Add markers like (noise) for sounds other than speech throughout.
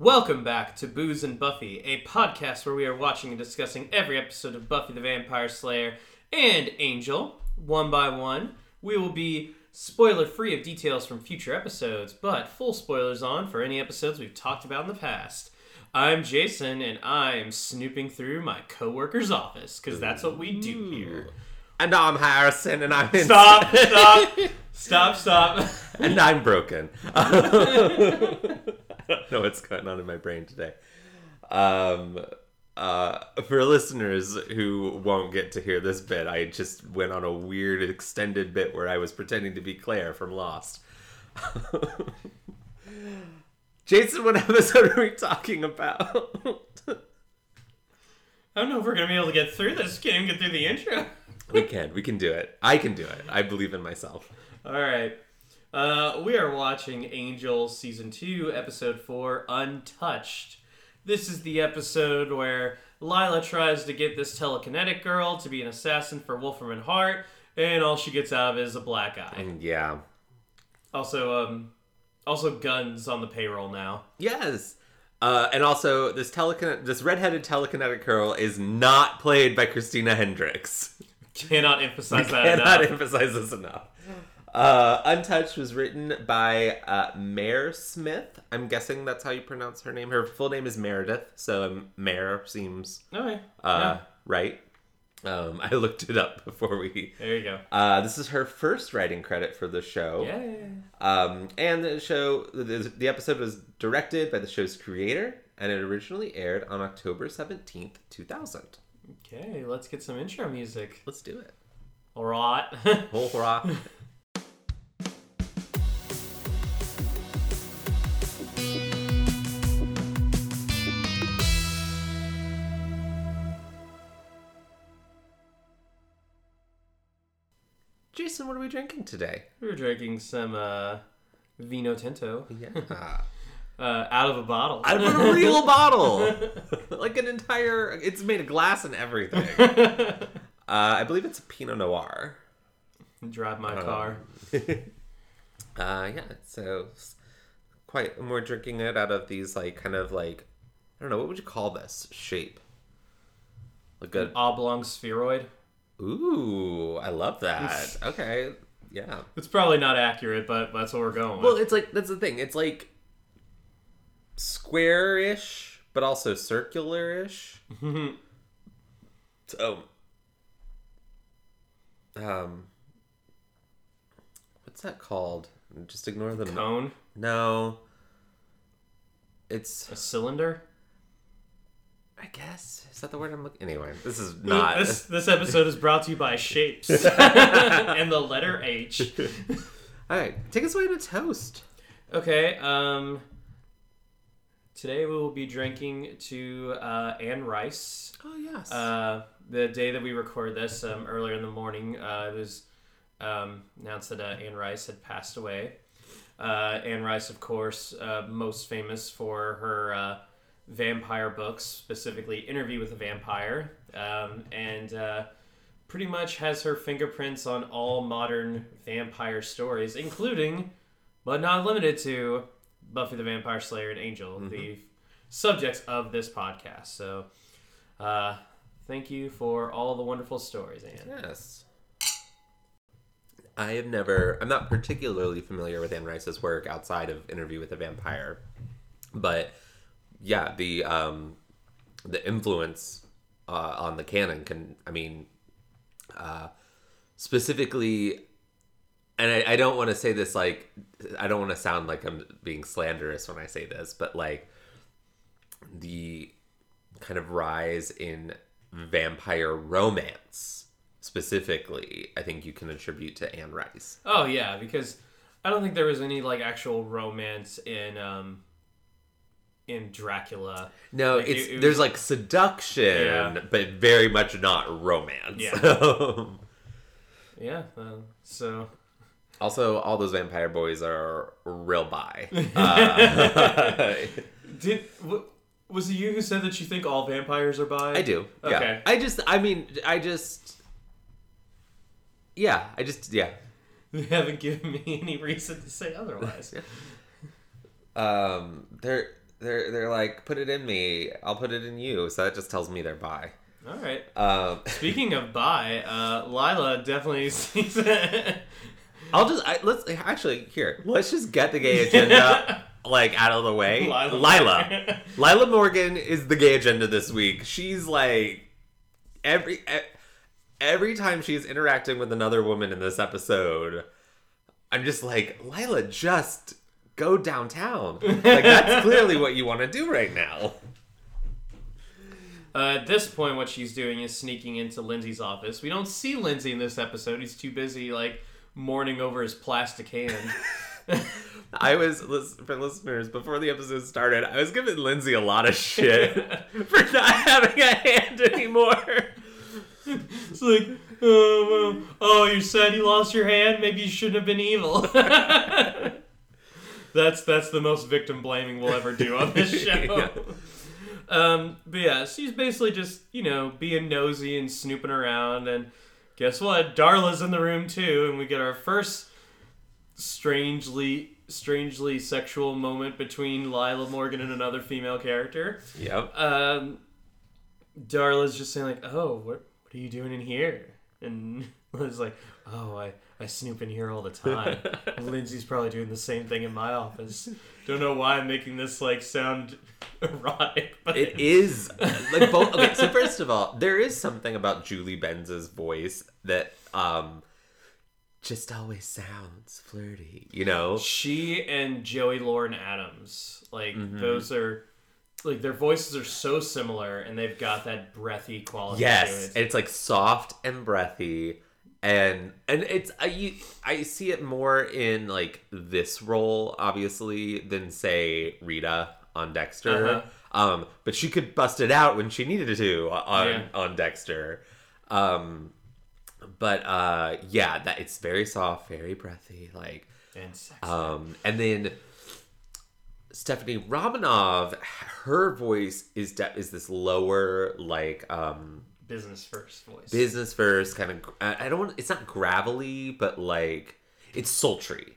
Welcome back to Booze and Buffy, a podcast where we are watching and discussing every episode of Buffy the Vampire Slayer and Angel, one by one. We will be spoiler free of details from future episodes, but full spoilers on for any episodes we've talked about in the past. I'm Jason, and I'm snooping through my coworker's office, because that's what we do here. And I'm Harrison, and I'm in Stop, (laughs) stop, stop, stop. and I'm broken. (laughs) (laughs) I don't know what's going on in my brain today. Um, uh, for listeners who won't get to hear this bit, I just went on a weird extended bit where I was pretending to be Claire from Lost. (laughs) Jason, what episode are we talking about? (laughs) I don't know if we're gonna be able to get through this. Can't even get through the intro. we can, we can do it. I can do it. I believe in myself. All right. Uh, we are watching Angel Season 2, Episode 4, Untouched. This is the episode where Lila tries to get this telekinetic girl to be an assassin for Wolfram and Hart, and all she gets out of it is a black eye. And yeah, Also, um, also Gunn's on the payroll now. Yes. Uh, and also, this telekin- this redheaded telekinetic girl is not played by Christina Hendricks. Cannot emphasize (laughs) that Cannot enough. emphasize this enough. Uh, Untouched was written by uh, Mere Smith. I'm guessing that's how you pronounce her name. Her full name is Meredith, so um, Mere seems Okay. uh, right. Um, (laughs) I looked it up before we. There you go. Uh, this is her first writing credit for the show. Yeah. Um, and the show, the, the episode was directed by the show's creator, and it originally aired on October 17th, 2000. Okay, let's get some intro music. Let's do it. All right. (laughs) Whole hurrah. Jason, what are we drinking today? we were drinking some uh, Vino Tinto Yeah. (laughs) uh, out of a bottle. Out of a real (laughs) bottle! (laughs) like an entire. It's made of glass and everything. Uh, I believe it's a Pinot Noir. Drive my Um, car. Uh, yeah, so quite. And we're drinking it out of these like kind of like I don't know what would you call this shape? Like a Oblong spheroid. Ooh, I love that. Okay, yeah. It's probably not accurate, but that's what we're going with. Well, with. it's like that's the thing. It's like square-ish, but also circular-ish. so, um, what's that called? Just ignore the Cone, No. It's a cylinder. I guess is that the word I'm looking. Anyway, this is not. This (laughs) this episode is brought to you by Shapes (laughs) and the letter H. (laughs) All right, take us away to toast. Okay. Um. Today we will be drinking to uh, Anne Rice. Oh yes. Uh, the day that we record this, um, earlier in the morning, uh, it was um, announced that uh, Anne Rice had passed away. Uh, Anne Rice, of course, uh, most famous for her uh, vampire books, specifically Interview with a Vampire, um, and uh, pretty much has her fingerprints on all modern vampire stories, including, but not limited to, Buffy the Vampire Slayer and Angel, the subjects of this podcast. So, uh, thank you for all the wonderful stories, Anne. yes. I have never. I'm not particularly familiar with Anne Rice's work outside of Interview with a Vampire, but yeah, the um, the influence uh, on the canon can. I mean, uh, specifically and I, I don't want to say this like I don't want to sound like I'm being slanderous when I say this, but like the kind of rise in vampire romance specifically, I think you can attribute to Anne Rice. Oh yeah, because I don't think there was any like actual romance in um in Dracula. No, Like, it's it- it was- there's like seduction, Yeah. but very much not romance. Yeah. (laughs) Yeah, uh, so also, all those vampire boys are real bi. (laughs) Uh, (laughs) did was it you who said that you think all vampires are bi? I do. Yeah. Okay. I just, I mean, I just, yeah, I just, yeah. You haven't given me any reason to say otherwise. Um, there, they're they're like, put it in me, I'll put it in you. So that just tells me they're bi. All right. Um, (laughs) Speaking of bi, uh, Lila definitely (laughs) sees it. I'll just I, let's actually here. Let's just get the gay agenda (laughs) like out of the way. Lila. Lila, Lila Morgan is the gay agenda this week. She's like every every time she's interacting with another woman in this episode, I'm just like Lila, just go downtown. Like that's (laughs) clearly what you want to do right now. Uh, at this point, what she's doing is sneaking into Lindsay's office. We don't see Lindsay in this episode. He's too busy, like, mourning over his plastic hand. (laughs) I was for listeners before the episode started. I was giving Lindsay a lot of shit (laughs) for not having a hand anymore. it's like, oh, well, oh, you said you lost your hand? Maybe you shouldn't have been evil. That's that's the most victim blaming we'll ever do on this (laughs) show. Yeah. Um, but yeah, she's basically just, you know, being nosy and snooping around. And guess what? Darla's in the room too. And we get our first strangely, strangely sexual moment between Lila Morgan and another female character. Yep. Um, Darla's just saying, like, oh, what, what are you doing in here? And (laughs) Liz like, oh, I, I snoop in here all the time. (laughs) Lindsay's probably doing the same thing in my office. Don't know why I'm making this like sound (laughs) erotic, but It is like both. Okay, so first of all, there is something about Julie Benz's voice that um just always sounds flirty. You know? she and Joey Lauren Adams, like Mm-hmm. those are like their voices are so similar, and they've got that breathy quality. Yes, to it. it's like soft and breathy, and and it's I I see it more in like this role obviously than say Rita on Dexter. Uh-huh. Um, but she could bust it out when she needed to on Yeah. on Dexter. Um, but uh, yeah, that it's very soft, very breathy, like and sexy. um, and then Stephanie Romanov, her voice is de- is this lower like um business first voice. business first kind of I don't it's not gravelly but like it's sultry.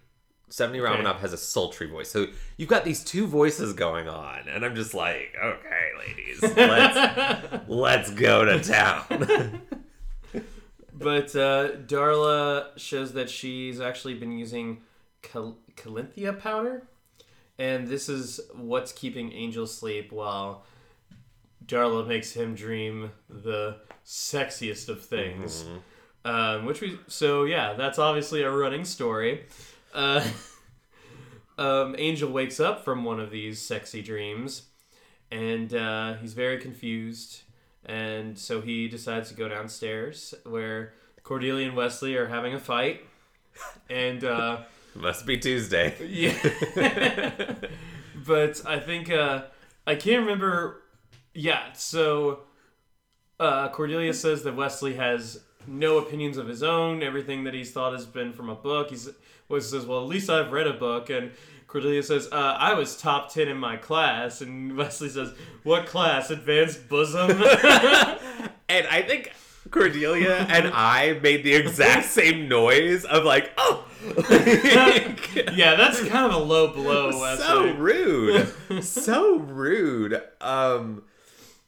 Stephanie Okay. Romanov has a sultry voice. So you've got these two voices going on and I'm just like, okay, ladies, let's (laughs) let's go to town. (laughs) But uh, Darla shows that she's actually been using cal- calinthia powder, and this is what's keeping Angel asleep while Darla makes him dream the sexiest of things. Um, which we so yeah, that's obviously a running story. Uh, (laughs) um, Angel wakes up from one of these sexy dreams, and uh, he's very confused. And so he decides to go downstairs where Cordelia and Wesley are having a fight. And uh, (laughs) Must be Tuesday. (laughs) yeah. but I think uh, I can't remember. Yeah, so uh, Cordelia says that Wesley has no opinions of his own. Everything that he's thought has been from a book. He's Wesley says, "Well, at least I've read a book." And Cordelia says, uh, "I was top ten in my class." And (laughs) Wesley says, "What class? Advanced bosom." (laughs) (laughs) And I think Cordelia and I made the exact same noise of like, oh, yeah, that's kind of a low blow, Wesley. so rude, so rude. Um,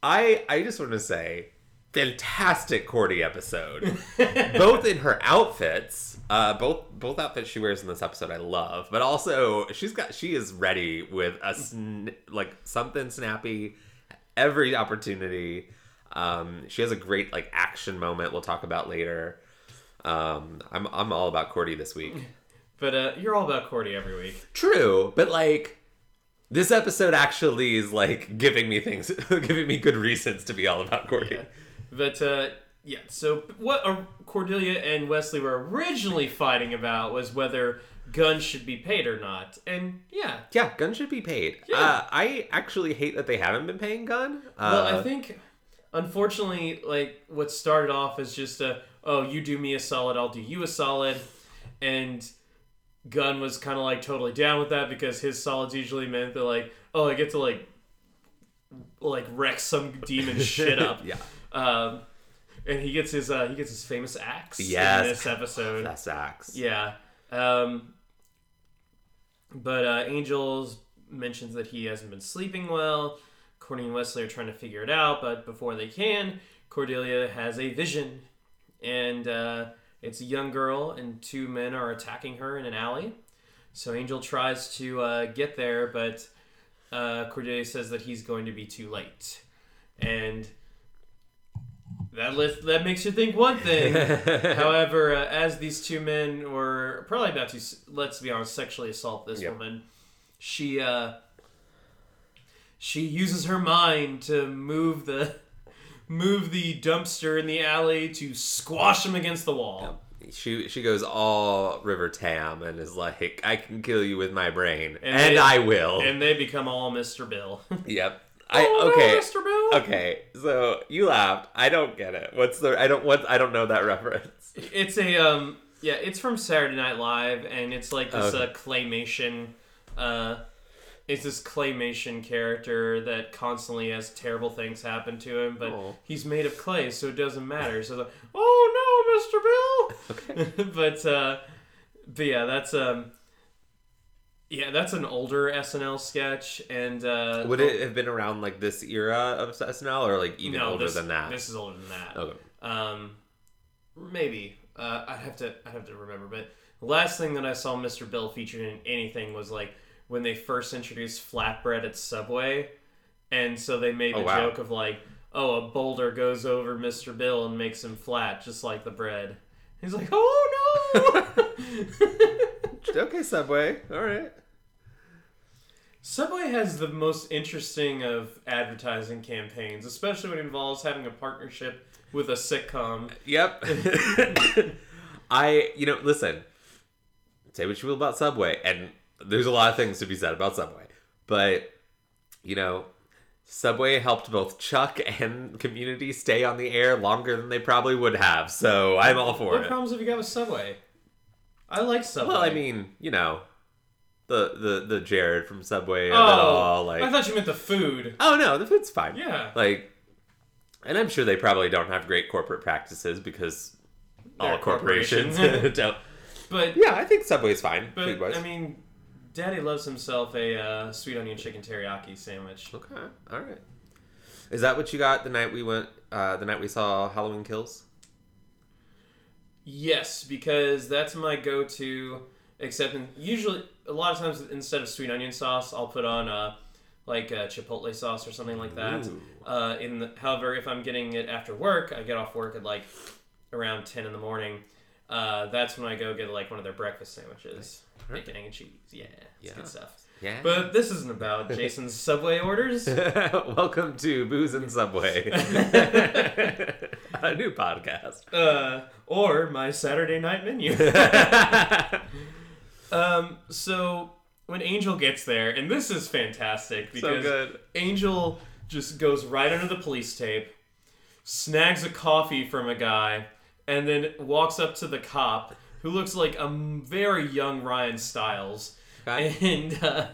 I I just want to say, fantastic Cordy episode, (laughs) both in her outfits. Uh, both both outfits she wears in this episode I love, but also she's got she is ready with a sn- like something snappy every opportunity. Um, she has a great like action moment we'll talk about later. Um, I'm I'm all about Cordy this week. But uh, you're all about Cordy every week. True, but like this episode actually is like giving me things, (laughs) giving me good reasons to be all about Cordy. But uh, yeah, so what Cordelia and Wesley were originally fighting about was whether guns should be paid or not. And yeah, Yeah, Gunn should be paid. Yeah. Uh, I actually hate that they haven't been paying Gunn. Uh, well, I think unfortunately, like what started off as just a oh, you do me a solid, I'll do you a solid, and Gunn was kind of like totally down with that because his solids usually meant that like oh, I get to like like wreck some demon (laughs) shit up. yeah, Um, and he gets his uh, he gets his famous axe Yes. in this episode. that's axe. Yeah. Um, but uh, Angel's mentions that he hasn't been sleeping well. Courtney and Wesley are trying to figure it out, but before they can, Cordelia has a vision, and uh, it's a young girl and two men are attacking her in an alley. So Angel tries to uh, get there, but uh, Cordelia says that he's going to be too late, and that list, that makes you think one thing. (laughs) However, uh, as these two men were probably about to, let's be honest, sexually assault this Yep. woman, she uh, she uses her mind to move the move the dumpster in the alley to squash him against the wall. She she goes all River Tam and is like, I can kill you with my brain, And and, they- I will. And they become all Mr. Bill. (laughs) yep. I Oh, no, okay. Mr. Bill. Okay, so you laughed. I don't get it. What's the? I don't. What? I don't know that (laughs) reference. It's a um yeah, it's from Saturday Night Live and it's like this Okay. uh, claymation uh it's this claymation character that constantly has terrible things happen to him, but Oh. he's made of clay, so it doesn't matter. So the, oh no, Mr. Bill. Okay. (laughs) but uh but yeah, that's um yeah, that's an older SNL sketch and uh Would it have been around like this era of SNL, or like even no, older this, than that? This is older than that. Okay. Um, maybe uh, I'd have to I'd have to remember. But the last thing that I saw Mr. Bill featured in anything was like when they first introduced flatbread at Subway, and so they made oh, the Oh, wow. joke of like, oh, a boulder goes over Mr. Bill and makes him flat, just like the bread. He's like, oh no. (laughs) okay, Subway. All right. Subway has the most interesting of advertising campaigns, especially when it involves having a partnership with a sitcom. Yep. (laughs) I, you know, listen. Say what you will about Subway, and there's a lot of things to be said about Subway, but you know, Subway helped both Chuck and Community stay on the air longer than they probably would have. So I'm all for What it. What problems have you got with Subway? I like Subway. Well, I mean, you know, the the the Jared from Subway and oh, all like. I thought you meant the food. oh no, the food's fine. Yeah, Like, and I'm sure they probably don't have great corporate practices because all They're corporations corporations. (laughs) don't. but Yeah, I think Subway's fine. but. I mean, Daddy loves himself a uh, sweet onion chicken teriyaki sandwich. okay, all right. Is that what you got the night we went? Uh, the night we saw Halloween Kills. Yes, because that's my go-to. Except in, usually, a lot of times instead of sweet onion sauce, I'll put on uh, like uh, chipotle sauce or something like that. Uh, in the, however, if I'm getting it after work, I get off work at like around ten in the morning. Uh, that's when I go get like one of their breakfast sandwiches. Bacon, egg, and cheese. Yeah, it's Yeah. good stuff. Yeah. But this isn't about (laughs) Jason's Subway orders. (laughs) Welcome to Booze and Subway, (laughs) a new podcast. uh, or my Saturday night menu. um, so when Angel gets there, and this is fantastic so because good. Angel just goes right under the police tape, snags a coffee from a guy, and then walks up to the cop who looks like a very young Ryan Stiles, Okay. (laughs) and uh,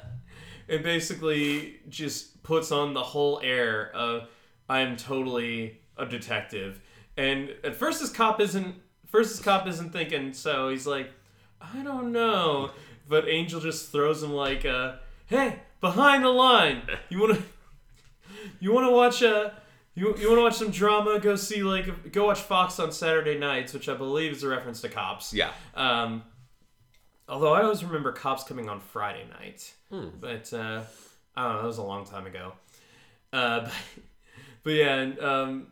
it basically just puts on the whole air of I am totally a detective. And at first, this cop isn't. First, this cop isn't thinking. So he's like, I don't know. But Angel just throws him like, uh, "Hey, behind the line. You wanna, (laughs) you wanna watch uh, you you wanna watch some drama? Go see like go watch Fox on Saturday nights, which I believe is a reference to Cops. Yeah. Um, although I always remember Cops coming on Friday night, but uh, I don't know. That was a long time ago. Uh, (laughs) but, but yeah, and, um,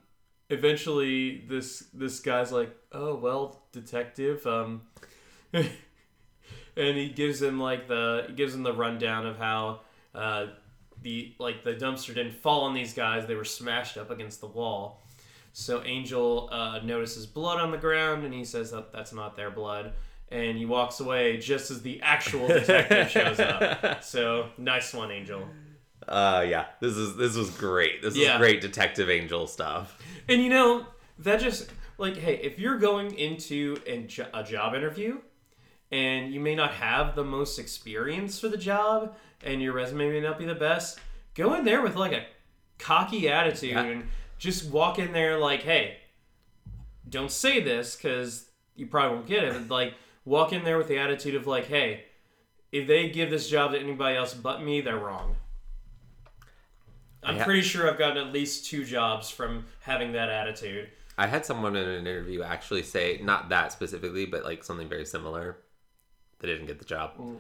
eventually this this guy's like, "Oh well, detective." Um, (laughs) and he gives him like the he gives him the rundown of how uh, the like the dumpster didn't fall on these guys; they were smashed up against the wall. So Angel uh, notices blood on the ground, and he says that that's not their blood. And he walks away just as the actual detective (laughs) shows up. So nice one, Angel. Uh, yeah. This is this was great. This Yeah. is great Detective Angel stuff. And you know, that just like, hey, if you're going into a, jo- a job interview and you may not have the most experience for the job and your resume may not be the best, go in there with like a cocky attitude Yeah. and just walk in there like, hey, don't say this because you probably won't get it. But like, walk in there with the attitude of like, hey, if they give this job to anybody else but me, they're wrong. I'm ha- pretty sure I've gotten at least two jobs from having that attitude. I had someone in an interview actually say not that specifically, but like something very similar. They didn't get the job. Mm.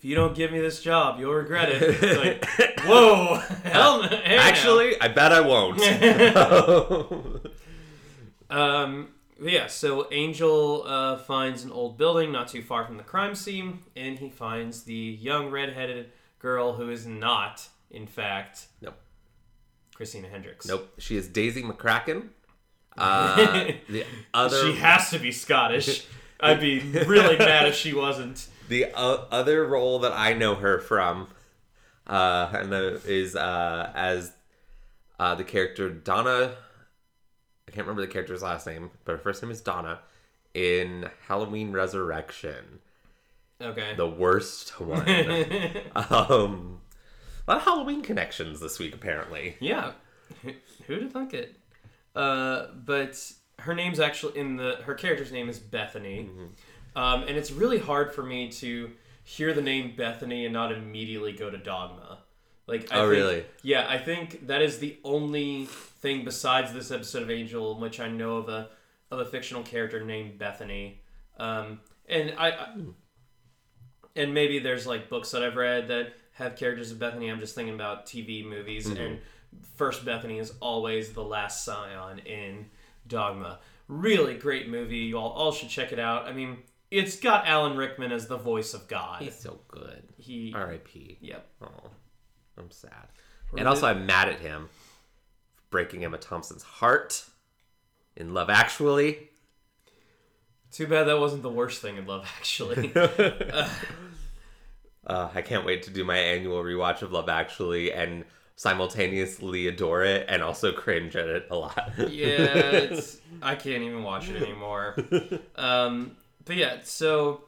If you don't give me this job, you'll regret it. It's like, (laughs) whoa, (laughs) hell, no- hey now. Actually, I bet I won't. (laughs) Um, yeah, so Angel uh, finds an old building not too far from the crime scene, and he finds the young redheaded girl who is not, in fact, nope. Christina Hendricks. Nope. She is Daisy McCrackin. Uh, the other She has to be Scottish. I'd be really mad if she wasn't. The uh, other role that I know her from, uh, and the, is uh, as uh, the character Donna. I can't remember the character's last name, but her first name is Donna in Halloween Resurrection, Okay. the worst one. (laughs) um, a lot of Halloween connections this week, apparently. yeah. Who- (laughs) Who'd have thunk it? Uh, but her name's actually in the her character's name is Bethany, um, and it's really hard for me to hear the name Bethany and not immediately go to Dogma. Like, I Oh, think- really? Yeah, I think that is the only thing besides this episode of Angel in which I know of a of a fictional character named Bethany. Um, and I, I and maybe there's like books that I've read that have characters of Bethany. I'm just thinking about TV movies, and first Bethany is always the last scion in Dogma. Really great movie. You all, all should check it out. I mean, it's got Alan Rickman as the voice of God. He's so good. He, R.I.P. yep. Oh, I'm sad. And also, I'm mad at him for breaking Emma Thompson's heart in Love Actually. Too bad that wasn't the worst thing in Love, actually. (laughs) (laughs) Uh, I can't wait to do my annual rewatch of Love Actually and simultaneously adore it and also cringe at it a lot. yeah, it's, (laughs) I can't even watch it anymore. Um, but yeah, so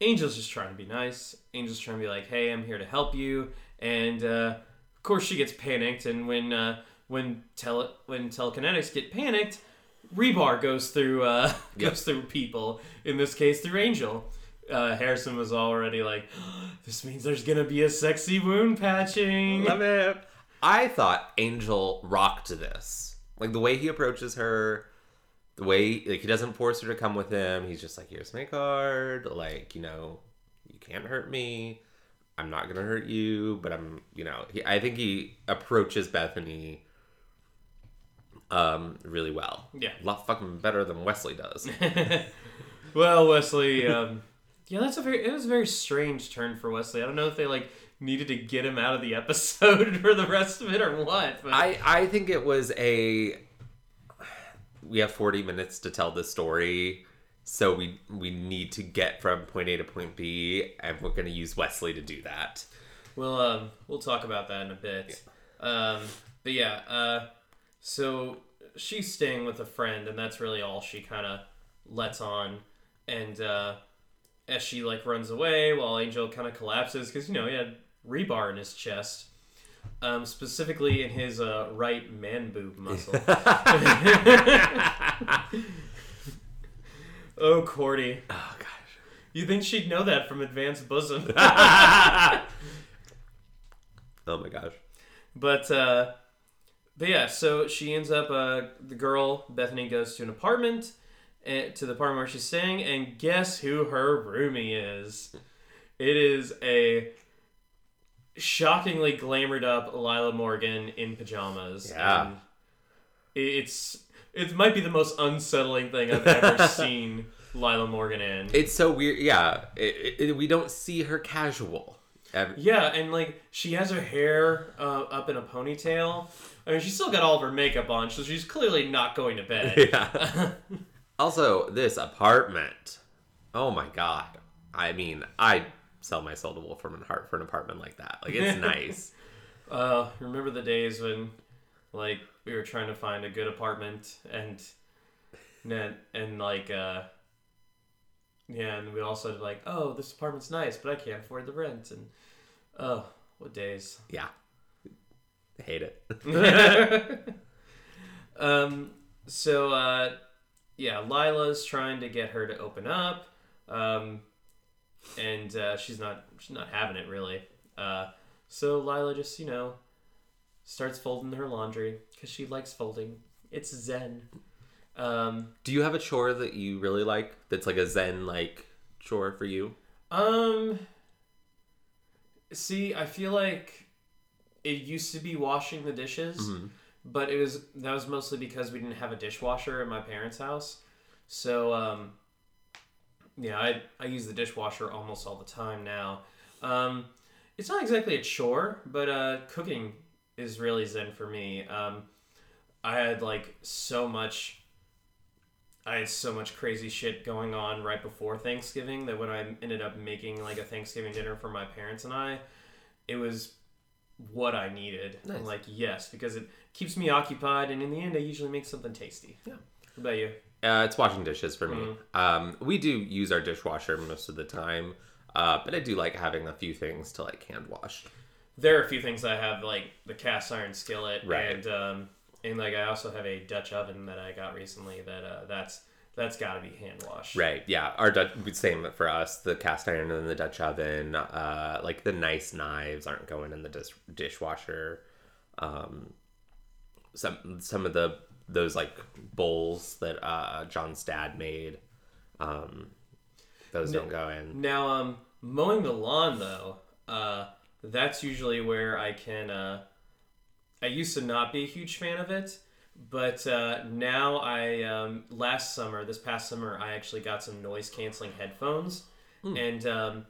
Angel's just trying to be nice. Angel's trying to be like, "Hey, I'm here to help you," and uh, of course she gets panicked. And when uh, when tele when telekinetics get panicked, rebar goes through uh, (laughs) Yep. goes through people. In this case, through Angel. Uh, Harrison was already like, (gasps) "This means there's gonna be a sexy wound patching." Love it. I thought Angel rocked this. Like the way he approaches her, the way like he doesn't force her to come with him. He's just like, "Here's my card. Like you know, you can't hurt me. I'm not gonna hurt you, but I'm you know." He, I think he approaches Bethany um really well. Yeah. a lot fucking better than Wesley does. (laughs) Well, Wesley, um, yeah, that's a very it was a very strange turn for Wesley. I don't know if they like needed to get him out of the episode (laughs) for the rest of it or what. But I I think it was a we have 40 minutes to tell the story so we we need to get from point A to point B and we're going to use Wesley to do that. we'll um, we'll talk about that in a bit. Um, but yeah, uh, so she's staying with a friend, and that's really all she kind of lets on. And uh, as she like runs away, while Angel kind of collapses because you know he had rebar in his chest. Um, specifically in his uh, right man boob muscle. (laughs) oh, Cordy. Oh gosh. You think she'd know that from Advanced Bosom? (laughs) Oh my gosh. but, uh, but yeah, so she ends up, uh, the girl, Bethany, goes to an apartment, uh, to the apartment where she's staying, and guess who her roomie is? It is a shockingly glamored up Lila Morgan in pajamas. Yeah. And it's, it might be the most unsettling thing I've ever (laughs) seen Lila Morgan in. It's so weird. Yeah, it, it, we don't see her casual. Ev- Yeah, and like she has her hair uh, up in a ponytail. I mean, she's still got all of her makeup on, so she's clearly not going to bed. (laughs) Yeah. (laughs) also, this apartment. Oh my god. I mean, I sell my soul to Wolfram and Hart for an apartment like that. Like it's (laughs) nice. Uh, remember the days when, like, we were trying to find a good apartment, and and, and like, uh, yeah, and we also like, oh, this apartment's nice, but I can't afford the rent, and oh, what days. Yeah. I hate it. (laughs) (laughs) um, so, uh, yeah, Lila's trying to get her to open up. Um, and uh, she's not she's not having it really. Uh, so Lila just you know starts folding her laundry because she likes folding. It's zen. Um, Do you have a chore that you really like? That's like a zen like chore for you? um, see, I feel like it used to be washing the dishes, Mm-hmm. but it was that was mostly because we didn't have a dishwasher at my parents' house. So um, yeah, I I use the dishwasher almost all the time now. Um, it's not exactly a chore, but uh, cooking is really zen for me. Um, I had like so much. I had so much crazy shit going on right before Thanksgiving that when I ended up making like a Thanksgiving dinner for my parents and I, it was what I needed. I'm like, yes, because it keeps me occupied, and in the end, I usually make something tasty. Yeah. What about you? Uh, it's washing dishes for me. Mm-hmm. Um, we do use our dishwasher most of the time, uh, but I do like having a few things to like hand wash. There are a few things I have, like the cast iron skillet, Right. and um, and like I also have a Dutch oven that I got recently. That uh, that's that's got to be hand washed. Right. Yeah. Our Dutch same for us. The cast iron and the Dutch oven. Uh, like the nice knives aren't going in the dis- dishwasher. Um, some some of the those like bowls that uh, John's dad made. Um, those don't go in. Now, um, mowing the lawn though, uh, that's usually where I can. Uh, I used to not be a huge fan of it, but uh, now I um, last summer, this past summer, I actually got some noise canceling headphones, and um,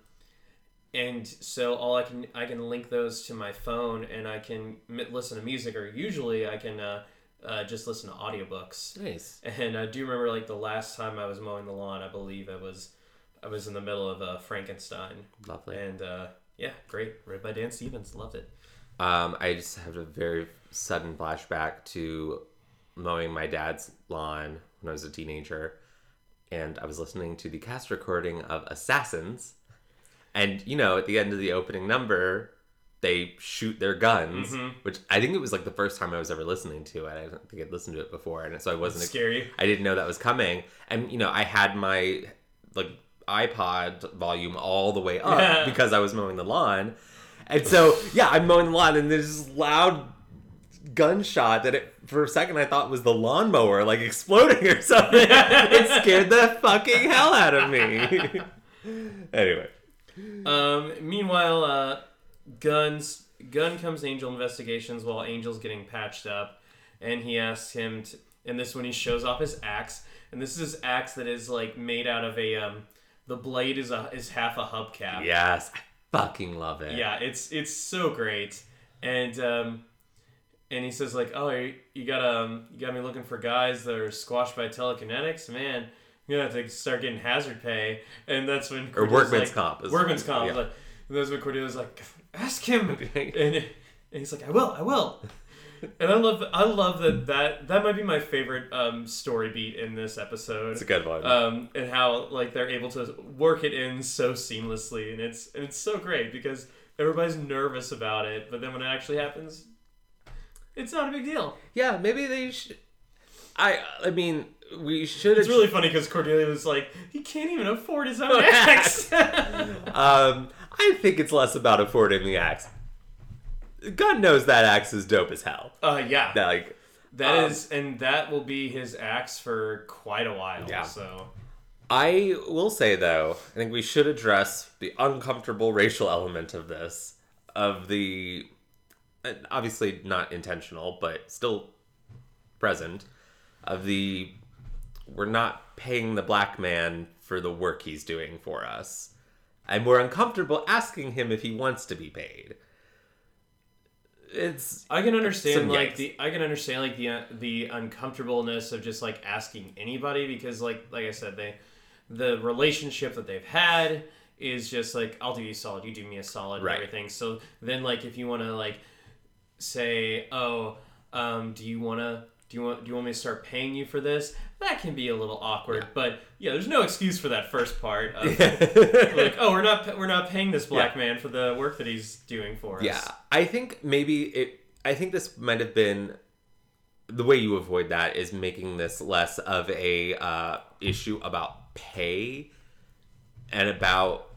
and so all I can I can link those to my phone, and I can m- listen to music, or usually I can. Uh, uh, just listen to audiobooks. Nice. And I do remember like the last time I was mowing the lawn, I believe I was I was in the middle of uh, Frankenstein. Lovely. And uh, yeah, great. Read by Dan Stevens. Loved it. Um, I just have a very sudden flashback to mowing my dad's lawn when I was a teenager, and I was listening to the cast recording of Assassins, and you know, at the end of the opening number, they shoot their guns, which I think it was like the first time I was ever listening to it. I don't think I'd listened to it before, and so I wasn't Scary. I didn't know that was coming. And you know, I had my like iPod volume all the way up Yeah. because I was mowing the lawn. And so, (laughs) yeah, I'm mowing the lawn and there's this loud gunshot that it, for a second I thought was the lawnmower like exploding or something. (laughs) it scared the fucking hell out of me. (laughs) anyway, Um, meanwhile, uh, guns Gunn comes Angel Investigations while Angel's getting patched up, and he asks him to. And this when he shows off his axe, and this is his axe that is like made out of a um. The blade is a is half a hubcap. yes, I fucking love it. Yeah, it's it's so great, and um, and he says like, oh, you, you got um, you got me looking for guys that are squashed by telekinetics, man. You have to start getting hazard pay, and that's when Or workman's like, comp is- workman's comp. yeah. Like, and that's when Cordelia's like, ask him, (laughs) and, and he's like, I will, I will. And I love, I love that that that might be my favorite um, story beat in this episode It's a good one. um, and how like they're able to work it in so seamlessly, and it's and it's so great because everybody's nervous about it, but then when it actually happens, it's not a big deal. yeah, maybe they should. I I mean, we should. It's really funny because Cordelia was like, he can't even afford his (laughs) own axe. (laughs) Um, I think it's less about affording the axe. God knows that axe is dope as hell. uh, yeah, That like, that um, is, and that will be his axe for quite a while. Yeah. So I will say though, I think we should address the uncomfortable racial element of this, of the, obviously not intentional, but still present, of the, we're not paying the black man for the work he's doing for us, and we're uncomfortable asking him if he wants to be paid. It's I can understand like yikes. the I can understand like the uh, the uncomfortableness of just like asking anybody because like like I said they the relationship that they've had is just like I'll do you a solid you do me a solid Right. and everything so then like if you want to like say oh um, do you want to do you want do you want me to start paying you for this that can be a little awkward but yeah there's no excuse for that first part of, (laughs) like oh we're not we're not paying this black man for the work that he's doing for us Yeah, I think maybe it. I think this might have been the way you avoid that is making this less of a uh, issue about pay and about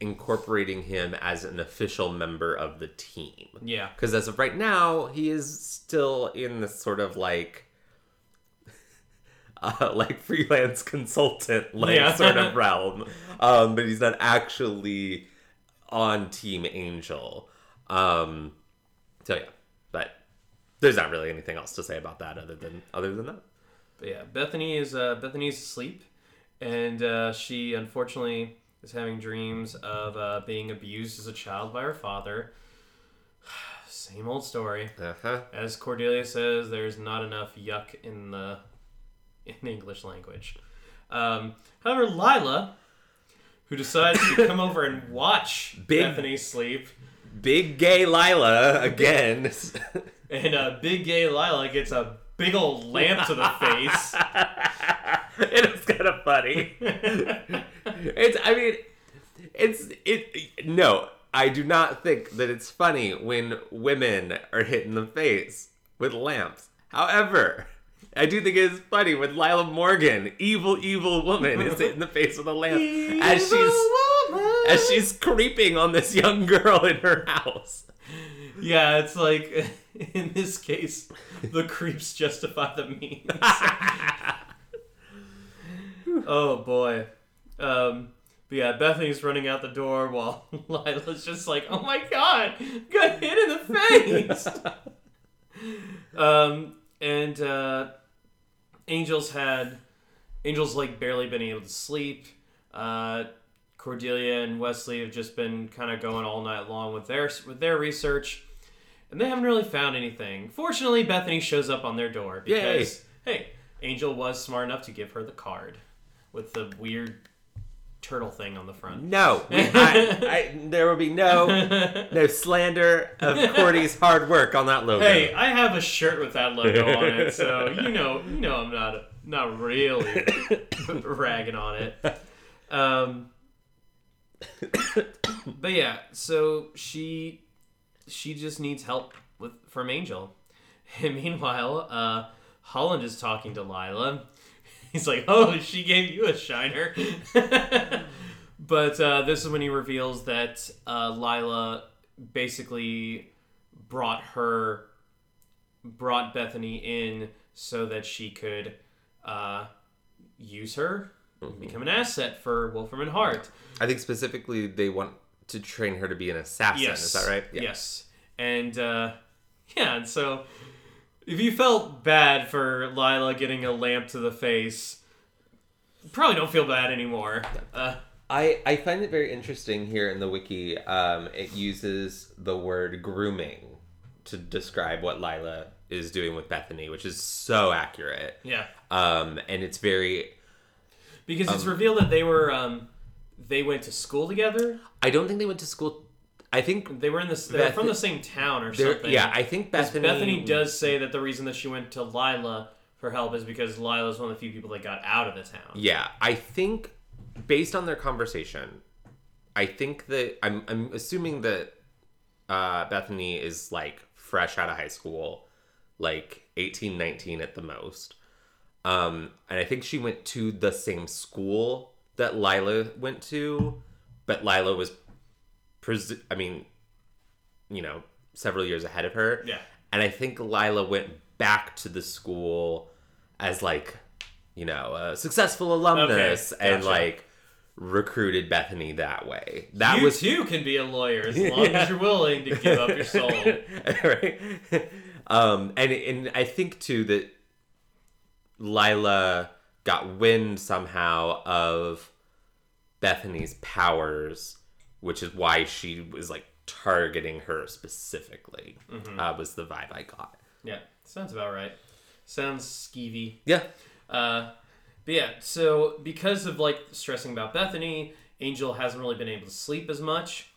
incorporating him as an official member of the team. Yeah. Because as of right now, he is still in this sort of like, uh, (laughs) like freelance consultant like Yeah. sort of (laughs) realm. Um, but he's not actually on Team Angel. Um, so yeah, but there's not really anything else to say about that other than other than that. But yeah, Bethany is uh, Bethany's asleep, and uh, she unfortunately is having dreams of uh, being abused as a child by her father. (sighs) Same old story. Uh-huh. As Cordelia says, there's not enough yuck in the in English language. Um, however, Lila, who decides to come over and (laughs) watch Big- Bethany sleep, Big gay Lila again. (laughs) and uh, Big Gay Lila gets a big old lamp to the face. (laughs) it was kind of funny. it's. I mean, it's. It. No, I do not think that it's funny when women are hit in the face with lamps. However, I do think it is funny when Lila Morgan, evil, evil woman, is hit in the face of the lamp as she's as she's creeping on this young girl in her house. Yeah, it's like (laughs) in this case, the creeps justify the means. (laughs) oh boy. Um, but yeah, Bethany's running out the door while (laughs) Lila's just like, "Oh my god, got hit in the face." um, and uh, Angel's had Angel's like barely been able to sleep. Uh, Cordelia and Wesley have just been kind of going all night long with their with their research, and they haven't really found anything. Fortunately, Bethany shows up on their door because hey, Angel was smart enough to give her the card with the weird turtle thing on the front. No, I, I, there will be no no (laughs) slander of Cordy's hard work on that logo. Hey, I have a shirt with that logo on it, (laughs) so you know, you know, I'm not not really (coughs) ragging on it. Um, but yeah, so she she just needs help with from Angel. (laughs) And meanwhile, uh, Holland is talking to Lila. He's like, "Oh, she gave you a shiner." (laughs) but uh, this is when he reveals that uh, Lila basically brought her brought Bethany in so that she could uh, use her, become an asset for Wolfram and Hart. I think specifically they want to train her to be an assassin. Yes, Is that right? Yes, and uh, yeah, and so if you felt bad for Lila getting a lamp to the face, probably don't feel bad anymore. Uh, I, I find it very interesting here in the wiki. Um, it uses the word grooming to describe what Lila is doing with Bethany, which is so accurate. yeah, Um, and it's very. because it's revealed that they were um, they went to school together. I don't think they went to school. I think They were in this. They're Beth- from the same town or something. Yeah, I think 'Cause Bethany. Bethany does say that the reason that she went to Lila for help is because Lila's one of the few people that got out of the town. Yeah, I think based on their conversation, I think that I'm I'm assuming that uh, Bethany is like fresh out of high school, like 18, 19 at the most. Um, and I think she went to the same school that Lila went to, but Lila was, pres- I mean, you know, several years ahead of her. Yeah. And I think Lila went back to the school as like, you know, a successful alumnus Okay, and like recruited Bethany that way. That you was too can be a lawyer as long as (laughs) you're willing to give up your soul. (laughs) right? Um, and and I think too that Lila got wind somehow of Bethany's powers, which is why she was like targeting her specifically. Uh, was the vibe I got. Yeah, sounds about right. Sounds skeevy. Yeah, Uh, but yeah, so because of like stressing about Bethany, Angel hasn't really been able to sleep as much,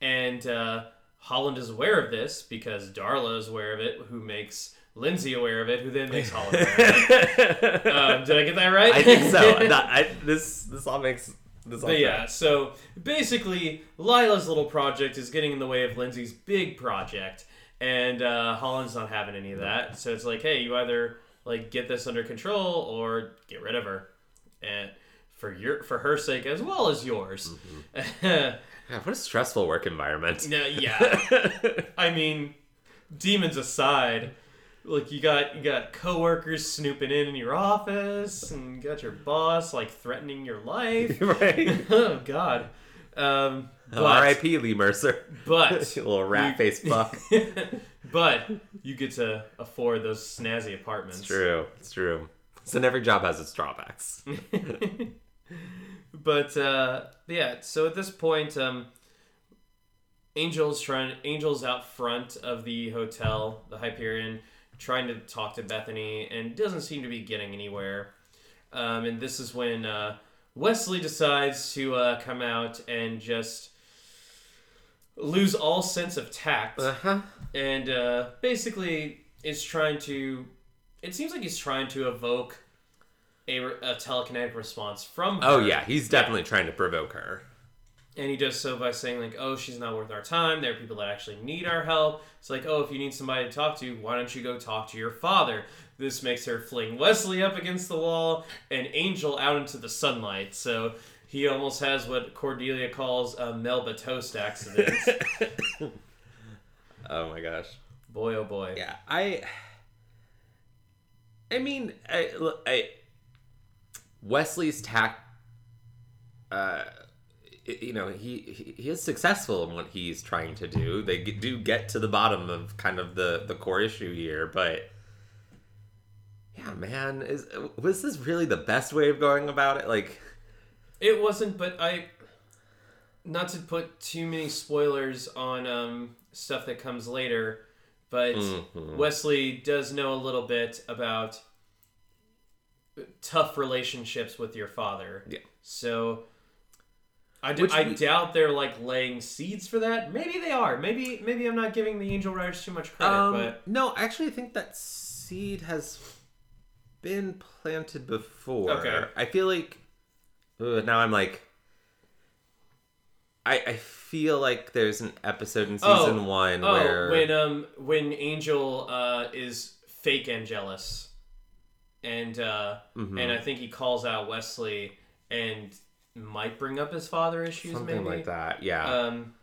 and uh, Holland is aware of this because Darla is aware of it, who makes Lindsay aware of it, who then makes Holland aware. Of it. (laughs) Um, did I get that right? I think so. (laughs) That, I, this this all makes But yeah, so basically, Lila's little project is getting in the way of Lindsay's big project, and uh, Holland's not having any of that. So it's like, hey, you either like get this under control or get rid of her. And for your for her sake as well as yours. (laughs) Yeah, what a stressful work environment. yeah, yeah. (laughs) I mean, demons aside, like you got you got coworkers snooping in in your office, and you got your boss like threatening your life. (laughs) right. (laughs) oh God. Um, but, R.I.P. Lee Mercer. but (laughs) You little rat faced fuck. but you get to afford those snazzy apartments. It's true. It's true. So every job has its drawbacks. but uh, yeah, so at this point, um, Angel's trying. Angel's out front of the hotel, the Hyperion, trying to talk to Bethany, and doesn't seem to be getting anywhere. Um, and this is when uh, Wesley decides to uh, come out and just lose all sense of tact, Uh-huh. and uh, basically is trying to. It seems like he's trying to evoke a, a telekinetic response from her. Oh yeah, he's definitely trying to provoke her. And he does so by saying like, "Oh, she's not worth our time. There are people that actually need our help." It's like, "Oh, if you need somebody to talk to, why don't you go talk to your father?" This makes her fling Wesley up against the wall and Angel out into the sunlight. So he almost has what Cordelia calls a Melba toast accident. (laughs) Oh my gosh. boy, oh boy. Yeah, I. I mean, I, I Wesley's tact. Uh, you know, he he is successful in what he's trying to do. They do get to the bottom of kind of the the core issue here, but yeah, man, is was this really the best way of going about it? Like, It wasn't, but I. Not to put too many spoilers on um, stuff that comes later, but Mhm. Wesley does know a little bit about tough relationships with your father. Yeah. So. I, d- Which I we- doubt they're like laying seeds for that. Maybe they are. Maybe maybe I'm not giving the Angel Riders too much credit, um, but no, actually, I think that seed has been planted before. Okay. I feel like Ugh, now I'm like, I I feel like there's an episode in Oh, season one oh, where when um when Angel uh is fake Angelus, and uh Mhm. and I think he calls out Wesley and might bring up his father issues, something maybe like that. Yeah, Um,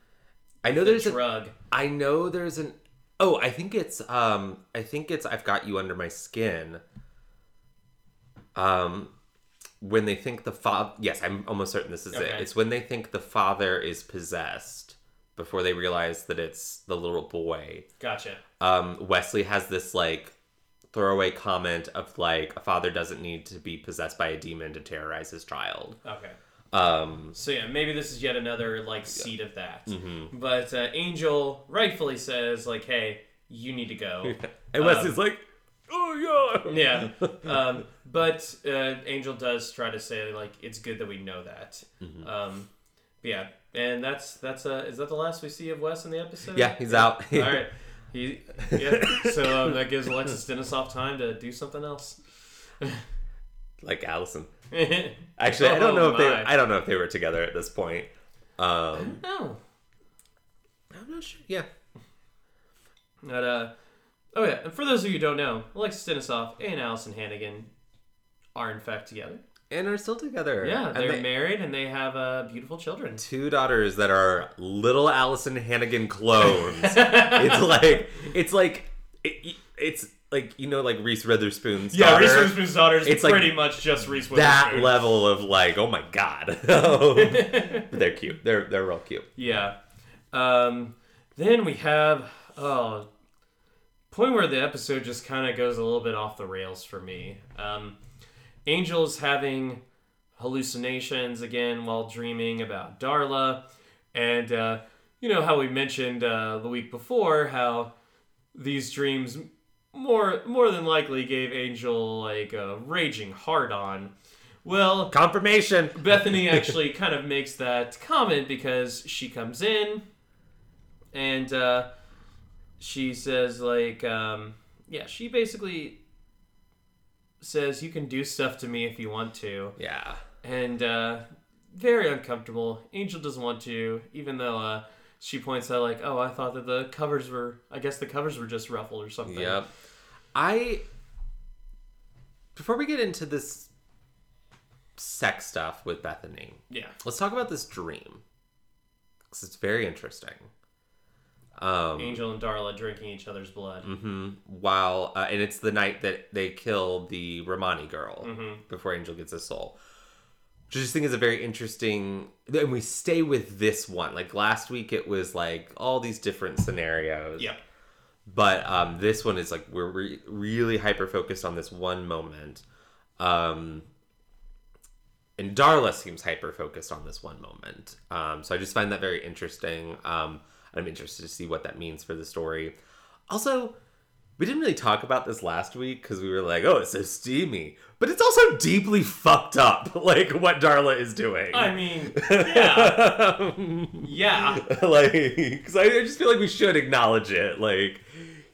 I know the there's a, drug. I know there's an. Oh, I think it's um I think it's I've got you under my skin. Um when they think the father yes, I'm almost certain this is it. It's when they think the father is possessed before they realize that it's the little boy. Gotcha. Um Wesley has this like throwaway comment of like a father doesn't need to be possessed by a demon to terrorize his child. Okay. Um So yeah, maybe this is yet another like seed of that. Mm-hmm. But uh, Angel rightfully says like, "Hey, you need to go." (laughs) and Wesley's like, "Oh yeah." yeah. (laughs) Um, but uh, Angel does try to say like, "It's good that we know that." Mm-hmm. Um, but yeah, and that's that's uh, is that the last we see of Wes in the episode? Yeah, he's out. (laughs) All right. He yeah. So um, that gives Alexis Denisof time to do something else. like Allison. (laughs) Actually, I don't Oh, know if they I don't know if they were together at this point. Um, Oh. I'm not sure. Yeah, But, uh, oh yeah, and for those of you who don't know, Alexis Denisof and Alyson Hannigan are in fact together. and are still together. Yeah, they're they- married and they have uh, beautiful children. two daughters that are little Alyson Hannigan clones. (laughs) it's like it's like it, it's like you know like Reese Witherspoon's Yeah, daughter. Reese Witherspoon's daughter is It's like pretty much just Reese Witherspoon. that level of like oh my god. (laughs) (laughs) they're cute. They're they're real cute. Yeah. Um, then we have oh, point where the episode just kind of goes a little bit off the rails for me. Um, Angel's having hallucinations again while dreaming about Darla, and uh, you know how we mentioned uh, the week before how these dreams more more than likely gave Angel like a raging hard on. Well, Confirmation. Bethany (laughs) actually kind of makes that comment because she comes in and uh, she says, like, um, yeah, she basically says, You can do stuff to me if you want to. Yeah. And uh, very uncomfortable. Angel doesn't want to, even though uh, she points out, like, Oh, I thought that the covers were, I guess the covers were just ruffled or something. Yep. I before we get into this sex stuff with Bethany. Yeah. Let's talk about this dream because it's very interesting. Um, Angel and Darla drinking each other's blood. Mm-hmm. While uh, and it's the night that they kill the Romani girl Mhm. before Angel gets his soul. Which I just think is a very interesting. And we stay with this one. Like last week, it was like all these different scenarios. Yeah. But um, this one is like we're re- really hyper focused on this one moment. Um, and Darla seems hyper focused on this one moment. Um, so I just find that very interesting. Um, I'm interested to see what that means for the story. Also, we didn't really talk about this last week because we were like, oh, it's so steamy. But it's also deeply fucked up, (laughs) like what Darla is doing. I mean, yeah. (laughs) yeah. like, because I, I just feel like we should acknowledge it. Like,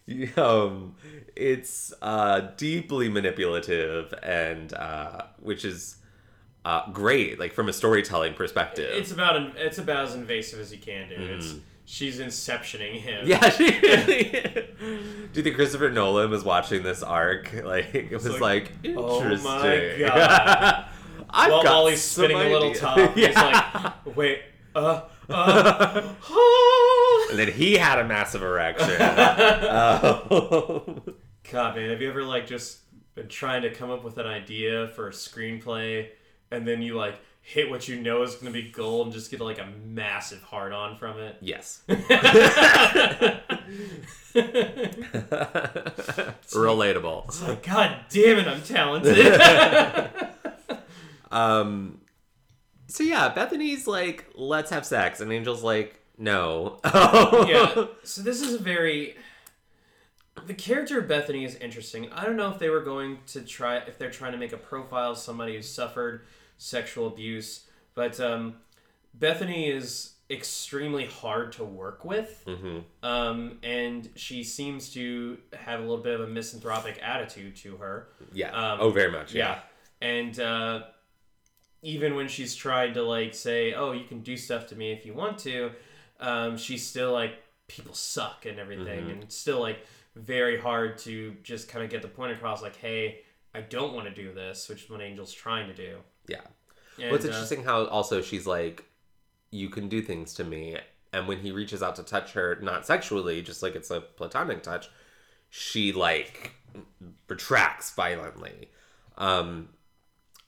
(laughs) um, it's uh, deeply manipulative, and uh, which is uh, great, like from a storytelling perspective. It's about it's about as invasive as you can do. It's she's inceptioning him. Mm. yeah, she (laughs) really. Do you think Christopher Nolan was watching this arc? (laughs) Like, it was like, like, "Oh my. God." I've While, got while he's spinning a little top, he's Yeah. like, "Wait, uh, uh." And then he had a massive erection. Oh. (laughs) God, man, have you ever like just been trying to come up with an idea for a screenplay, and then you like hit what you know is going to be gold, and just get like a massive hard on from it? yes. (laughs) (laughs) it's Relatable. like, God damn it, I'm talented. Um. So yeah, Bethany's like, let's have sex, and Angel's like, no. yeah. (laughs) So this is a very the character of Bethany is interesting. I don't know if they were going to try if they're trying to make a profile of somebody who suffered sexual abuse, but um, Bethany is extremely hard to work with, hmm um, and she seems to have a little bit of a misanthropic attitude to her. Yeah. Um, oh, very much. Yeah. And uh, even when she's tried to like say, "Oh, you can do stuff to me if you want to," um, she's still like, "People suck" and everything, Mhm. and it's still like very hard to just kind of get the point across, like, "Hey, I don't want to do this," which is what Angel's trying to do. Yeah. And, Well, it's uh, interesting how also she's like, you can do things to me, and when he reaches out to touch her, not sexually, just like it's a platonic touch, she like retracts violently. Um,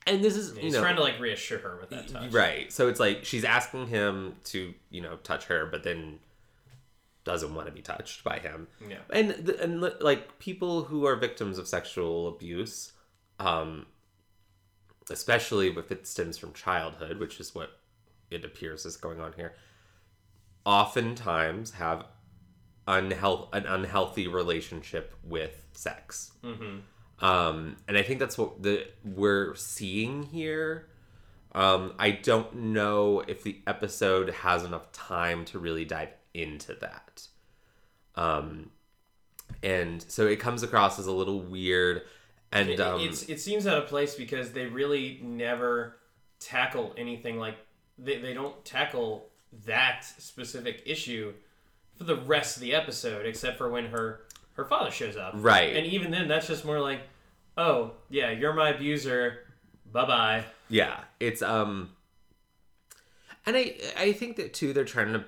and this is you he's know trying to like reassure her with that touch. right. So it's like she's asking him to you know touch her, but then doesn't want to be touched by him. Yeah. and th- and li- like people who are victims of sexual abuse um especially if it stems from childhood which is what it appears is going on here oftentimes have unhealth an unhealthy relationship with sex Mm-hmm. Um and i think that's what the we're seeing here. Um i don't know if the episode has enough time to really dive into that. Um and so it comes across as a little weird and It, um it's it seems out of place because they really never tackle anything like they, they don't tackle that specific issue for the rest of the episode except for when her her father shows up. Right. and even then that's just more like oh yeah you're my abuser. Bye-bye. Yeah, it's um, and I I think that too they're trying to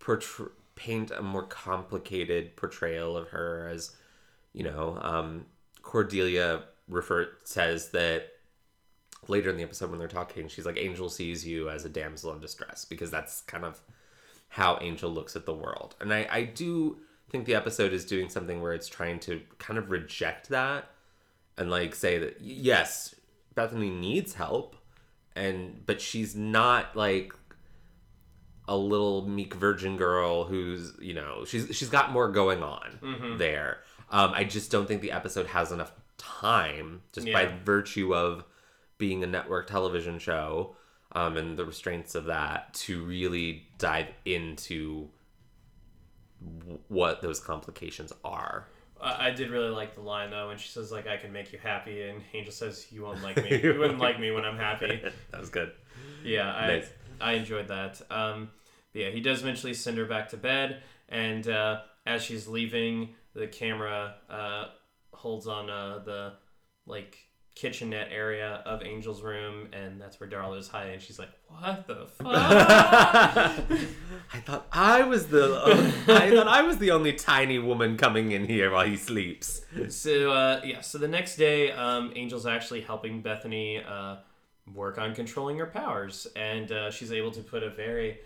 portray, paint a more complicated portrayal of her as, you know, um, Cordelia refer says that later in the episode when they're talking, she's like, Angel sees you as a damsel in distress because that's kind of how Angel looks at the world, and I I do think the episode is doing something where it's trying to kind of reject that and like say that yes bethany needs help and but she's not like a little meek virgin girl who's you know she's she's got more going on there. Um i just don't think the episode has enough time just by virtue of being a network television show um and the restraints of that to really dive into what those complications are I, did really like the line though when she says like I can make you happy and Angel says you won't like me (laughs) you wouldn't like me when I'm happy (laughs) that was good Yeah, I Nice. I enjoyed that. Um, but yeah, he does eventually send her back to bed, and uh, as she's leaving, the camera uh, holds on uh, the like kitchenette area of Angel's room, and that's where Darla is hiding. And she's like, "What the (laughs) fuck?" I thought I was the I thought I was the only tiny woman coming in here while he sleeps. so uh, yeah, so the next day, um, Angel's actually helping Bethany uh, work on controlling her powers, and uh, she's able to put a very,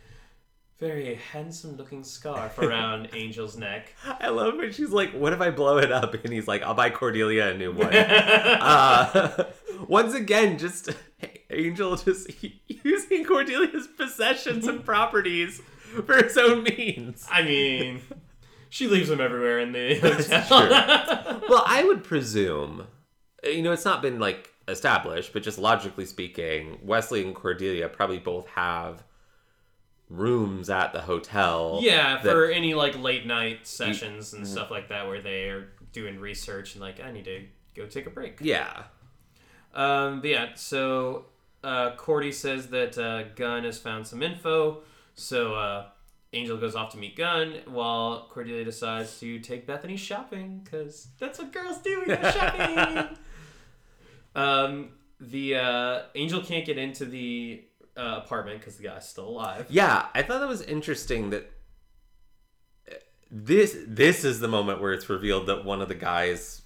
very handsome-looking scarf around (laughs) Angel's neck. I love when she's like, "What if I blow it up?" And he's like, "I'll buy Cordelia a new one." (laughs) uh, (laughs) once again, just Angel just using Cordelia's possessions and properties for his own means. I mean, she leaves them everywhere in the hotel. Well, I would presume, you know, it's not been like established, but just logically speaking, Wesley and Cordelia probably both have rooms at the hotel. yeah, for any like late night sessions and stuff like that, where they are doing research and like, I need to go take a break. yeah. Um, but yeah, so uh, Cordy says that uh, Gunn has found some info. So uh, Angel goes off to meet Gunn while Cordelia decides to take Bethany shopping because that's what girls do. We go shopping. (laughs) um, the uh, Angel can't get into the uh, apartment because the guy's still alive. Yeah, I thought that was interesting that uh, this this is the moment where it's revealed that one of the guys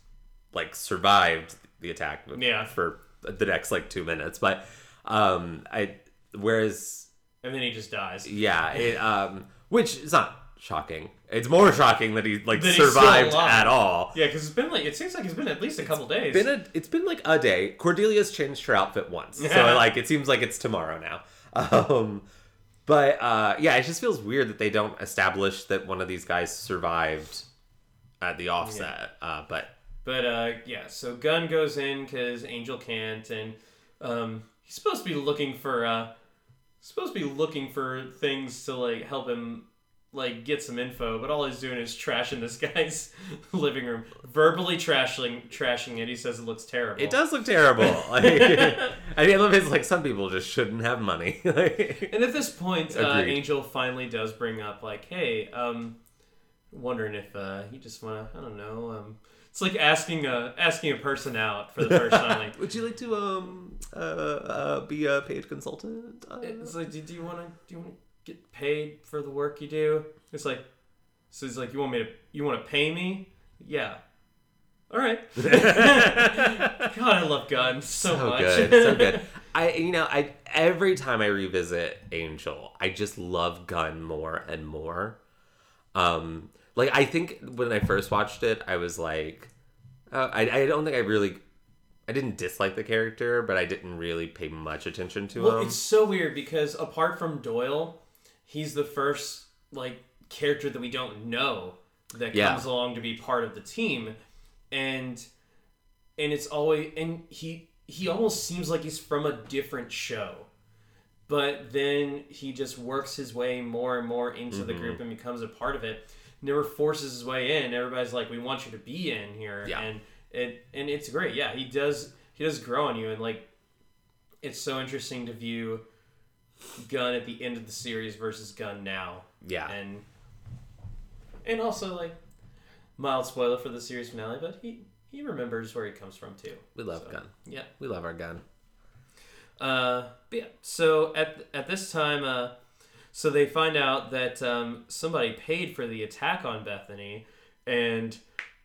like survived the attack Yeah. for the next like 2 minutes, but um I whereas And then he just dies. yeah, it um which is not shocking. It's more shocking that he like That survived at all. Yeah, because it's been like it seems like it's been at least a couple days. Been a, it's been like a day. Cordelia's changed her outfit once, so like it seems like it's tomorrow now. (laughs) Um, but uh, yeah, it just feels weird that they don't establish that one of these guys survived at the offset. Uh, but But uh, yeah, so Gunn goes in because Angel can't, and um, he's supposed to be looking for uh, supposed to be looking for things to like help him like get some info. But all he's doing is trashing this guy's (laughs) living room, verbally trashing trashing it. He says it looks terrible. it does look terrible. (laughs) Like, (laughs) I mean, I love it's like some people just shouldn't have money. Like, And at this point, uh, Angel finally does bring up like, "Hey, um, wondering if uh, you just want to, I don't know, um." It's like asking a asking a person out for the first time. Like, Would you like to um uh, uh be a paid consultant? Uh, It's like, do, do you want to do you want to get paid for the work you do? It's like, so he's like, you want me to you want to pay me? Yeah. All right. (laughs) God, I love guns so, so much. good, so good. (laughs) I you know I every time I revisit Angel, I just love Gunn more and more. Um, like I think when I first watched it, I was like, uh, I I don't think I really. I didn't dislike the character, but I didn't really pay much attention to well, him. it's so weird because apart from Doyle, he's the first like character that we don't know that Yeah. comes along to be part of the team, and and it's always and he he almost seems like he's from a different show. But then he just works his way more and more into the Mm-hmm. group and becomes a part of it. Never forces his way in. Everybody's like, "We want you to be in here," Yeah. and it and it's great. Yeah, he does he does grow on you, and like it's so interesting to view Gunn at the end of the series versus Gunn now, yeah, and and also like mild spoiler for the series finale, but he he remembers where he comes from too. we love so, Gunn. Yeah. We love our Gunn. Uh, but yeah. So at at this time, uh, so they find out that um, somebody paid for the attack on Bethany, and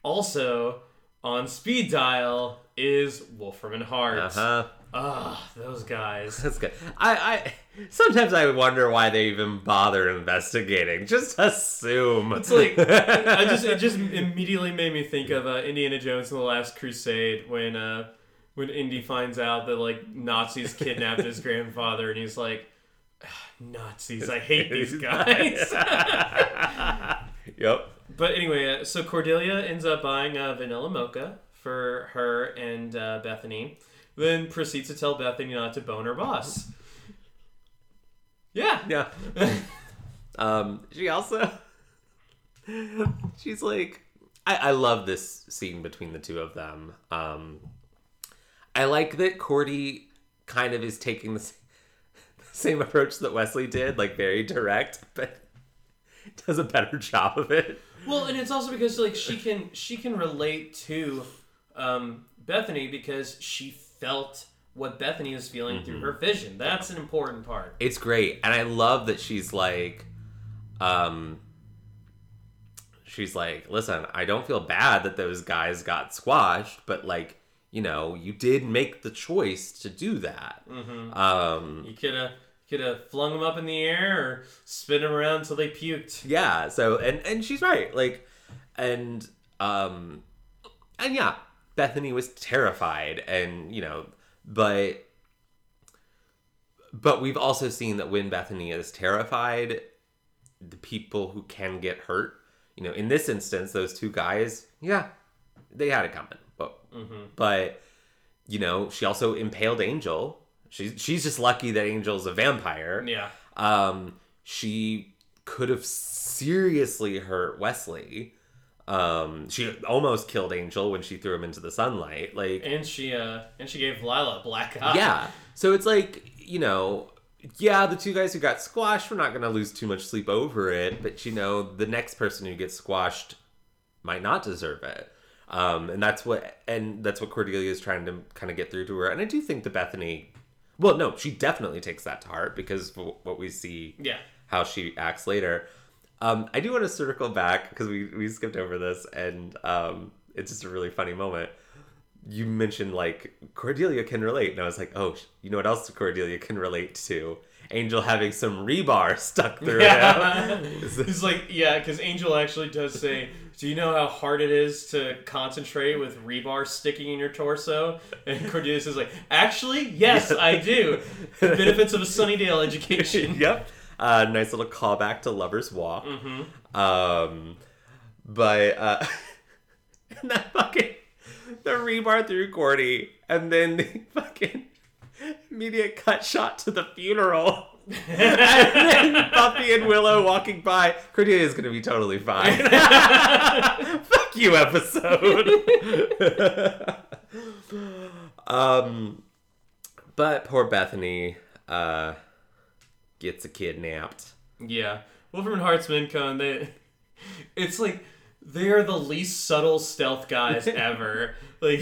also on speed dial is Wolfram and Hart. Uh huh. Ah, those guys. (laughs) That's good. I, I sometimes I wonder why they even bother investigating. Just assume. It's like (laughs) I just it just immediately made me think of uh, Indiana Jones and the Last Crusade when uh, when Indy finds out that like Nazis kidnapped his grandfather and he's like "Ah, Nazis I hate these (laughs) guys. (laughs) yep. but anyway, uh, so Cordelia ends up buying a vanilla mocha for her and uh, Bethany, then proceeds to tell Bethany not to bone her boss. Yeah. Yeah. (laughs) um, she also she's like I, I love this scene between the two of them. Um I like that Cordy kind of is taking the, the same approach that Wesley did, like very direct, but does a better job of it. Well, and it's also because like she can she can relate to um, Bethany because she felt what Bethany was feeling Mm-hmm. through her vision. That's an important part. It's great, and I love that she's like, um, she's like, listen, I don't feel bad that those guys got squashed, but like, you know, you did make the choice to do that. Mm-hmm. Um, You could have could have flung them up in the air or spin them around until they puked. yeah. So, and and she's right, like, and um, and yeah, Bethany was terrified, and you know, but. But we've also seen that when Bethany is terrified, the people who can get hurt, you know, in this instance, those two guys, yeah, they had it coming. But but you know, she also impaled Angel. She's she's just lucky that Angel's a vampire. Yeah. Um, she could have seriously hurt Wesley. Um, she almost killed Angel when she threw him into the sunlight. Like And she uh and she gave Lilah a black eye. yeah. So it's like, you know, yeah, the two guys who got squashed, we're not going to lose too much sleep over it. But, you know, the next person who gets squashed might not deserve it. Um, and that's what, and that's what Cordelia is trying to kind of get through to her. And I do think that Bethany, well, no, she definitely takes that to heart because what we see Yeah. how she acts later. Um, I do want to circle back because we, we skipped over this and um, it's just a really funny moment. You mentioned like Cordelia can relate, and I was like, oh, you know what else Cordelia can relate to? Angel having some rebar stuck (laughs) through Yeah. him. He's like, yeah, because Angel actually does say, "Do you know how hard it is to concentrate with rebar sticking in your torso?" And Cordelia says, "Like, actually, yes, (laughs) I do. Benefits of a Sunnydale education." (laughs) yep. Uh, nice little callback to Lover's Walk. Mm-hmm. Um, but uh, (laughs) and that fucking the rebar through Cordy, and then the (laughs) fucking immediate cut shot to the funeral. (laughs) and then Buffy and Willow walking by. Cordelia is gonna be totally fine. Fuck you, episode. um, but poor Bethany uh, gets a kidnapped. Yeah, Wolfram and Hartsman come. They, (laughs) it's like they are the least subtle stealth guys (laughs) ever. like,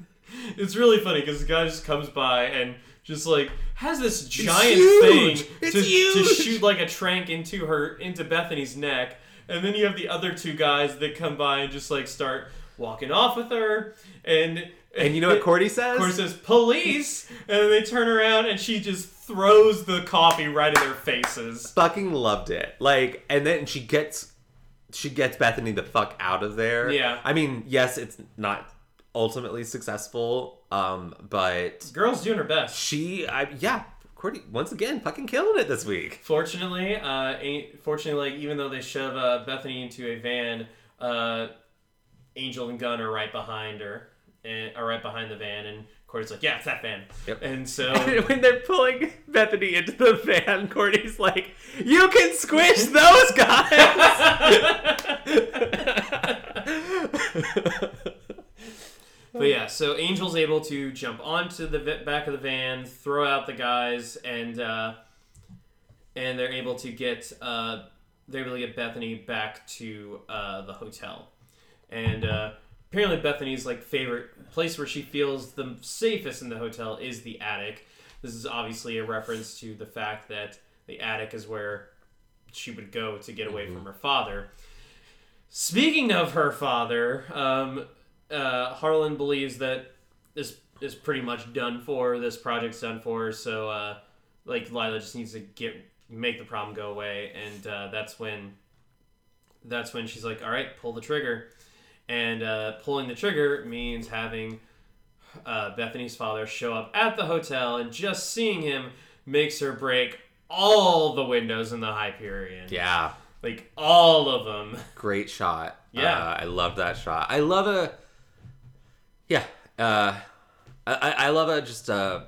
(laughs) it's really funny because the guy just comes by and just like has this giant thing It's to, to shoot like a trank into her into Bethany's neck, and then you have the other two guys that come by and just like start walking off with her, and And you know what Cordy says? Cordy says police, and then they turn around and she just throws the coffee right in their faces. fucking loved it. Like, and then she gets she gets Bethany the fuck out of there. Yeah. I mean, yes, it's not ultimately successful, um, but Girl's doing her best. she, I yeah, Cordy once again fucking killing it this week. Fortunately, uh, ain't, fortunately, like even though they shove uh, Bethany into a van, uh, Angel and Gunn are right behind her, and are right behind the van, and Cordy's like, "Yeah, it's that van." Yep. And so, (laughs) And when they're pulling Bethany into the van, (laughs) Cordy's like, "You can squish those guys." (laughs) but yeah, so Angel's able to jump onto the back of the van, throw out the guys, and uh, and they're able to get uh, they're able to get Bethany back to uh, the hotel, and uh, apparently Bethany's like favorite place where she feels the safest in the hotel is the attic. This is obviously a reference to the fact that the attic is where she would go to get away from her father. Speaking of her father, um, uh, Holland believes that this is pretty much done for. This project's done for. So, uh, like, Lilah just needs to get make the problem go away, and uh, that's when that's when she's like, "All right, pull the trigger." And uh, pulling the trigger means having uh, Bethany's father show up at the hotel, and just seeing him makes her break all the windows in the Hyperion. yeah, Like all of them. great shot. (laughs) Yeah. uh, I love that shot. I love a, yeah, uh, I I love a just uh,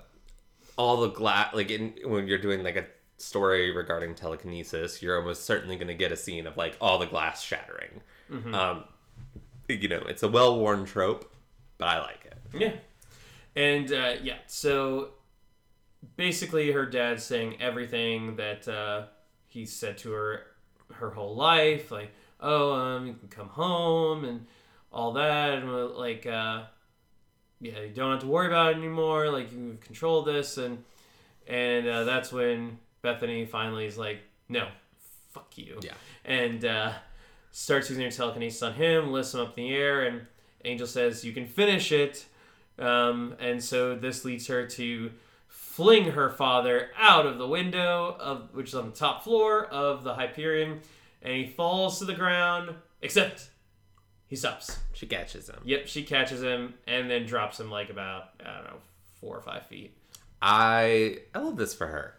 all the glass like in when you're doing like a story regarding telekinesis, you're almost certainly going to get a scene of like all the glass shattering. Um, you know, it's a well-worn trope, but I like it. Yeah. And uh, yeah, so basically her dad's saying everything that uh, he said to her her whole life, like, oh, um, you can come home and all that, and uh, like, uh, yeah, you don't have to worry about it anymore. Like you control this, and and uh, that's when Bethany finally is like, no, fuck you. Yeah. And uh, starts using her telekinesis on him, lifts him up in the air, and Angel says, you can finish it. Um, and so this leads her to fling her father out of the window of which is on the top floor of the Hyperion, and he falls to the ground. Except he stops. She catches him. Yep, she catches him and then drops him like about I don't know four or five feet. I I love this for her.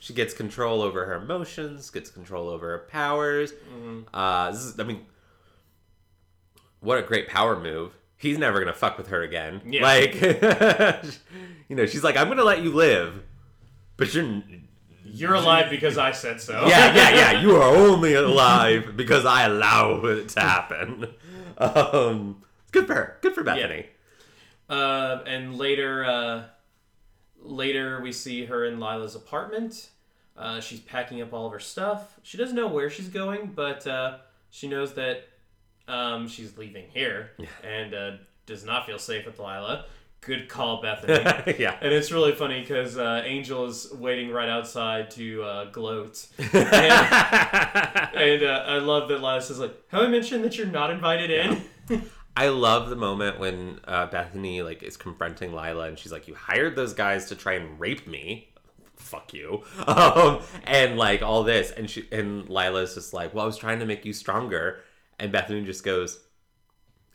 She gets control over her emotions, gets control over her powers. Uh, this is, I mean, what a great power move. He's never gonna fuck with her again. Yeah. Like, (laughs) you know, she's like, I'm gonna let you live, but you're. You're alive because I said so. Yeah, yeah, yeah. (laughs) You are only alive because I allow it to happen. (laughs) Um, good for her. Good for Bethany. Uh, and later, uh, later we see her in Lilah's apartment. Uh, she's packing up all of her stuff. She doesn't know where she's going, but uh, she knows that um, she's leaving here and uh, does not feel safe with Lilah. Good call, Bethany. (laughs) yeah. And it's really funny because uh, Angel is waiting right outside to uh, gloat. (laughs) And, and uh, I love that Lilah says, like, have I mentioned that you're not invited in? (laughs) I love the moment when uh, Bethany like is confronting Lilah and she's like, "You hired those guys to try and rape me." Fuck you. (laughs) Um, and like all this, and she and Lilah's just like, "Well, I was trying to make you stronger," and Bethany just goes,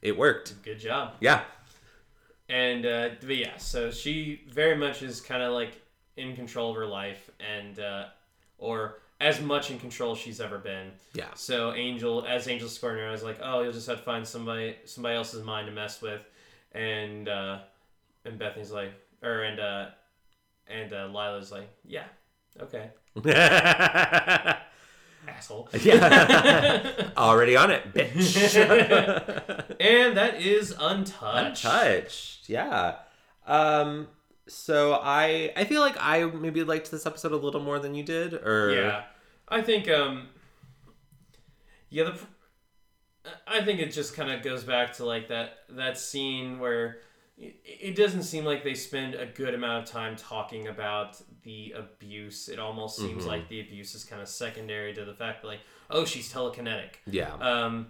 "It worked." Good job. Yeah, And uh, but yeah, so she very much is kind of like in control of her life, and uh, or as much in control as she's ever been. yeah, So Angel, as Angel's scoring her, I was like, oh, you'll just have to find somebody somebody else's mind to mess with, and uh, and Bethany's like, or and uh, and uh, Lilah's like, yeah, okay, (laughs) asshole. yeah. (laughs) Already on it, bitch. (laughs) and that is untouched. Untouched. Yeah. Um. So I I feel like I maybe liked this episode a little more than you did, or Yeah, I think um, yeah, the I think it just kind of goes back to like that that scene where it, doesn't seem like they spend a good amount of time talking about the abuse. It almost seems Mhm. like the abuse is kind of secondary to the fact that like oh she's telekinetic. yeah. Um,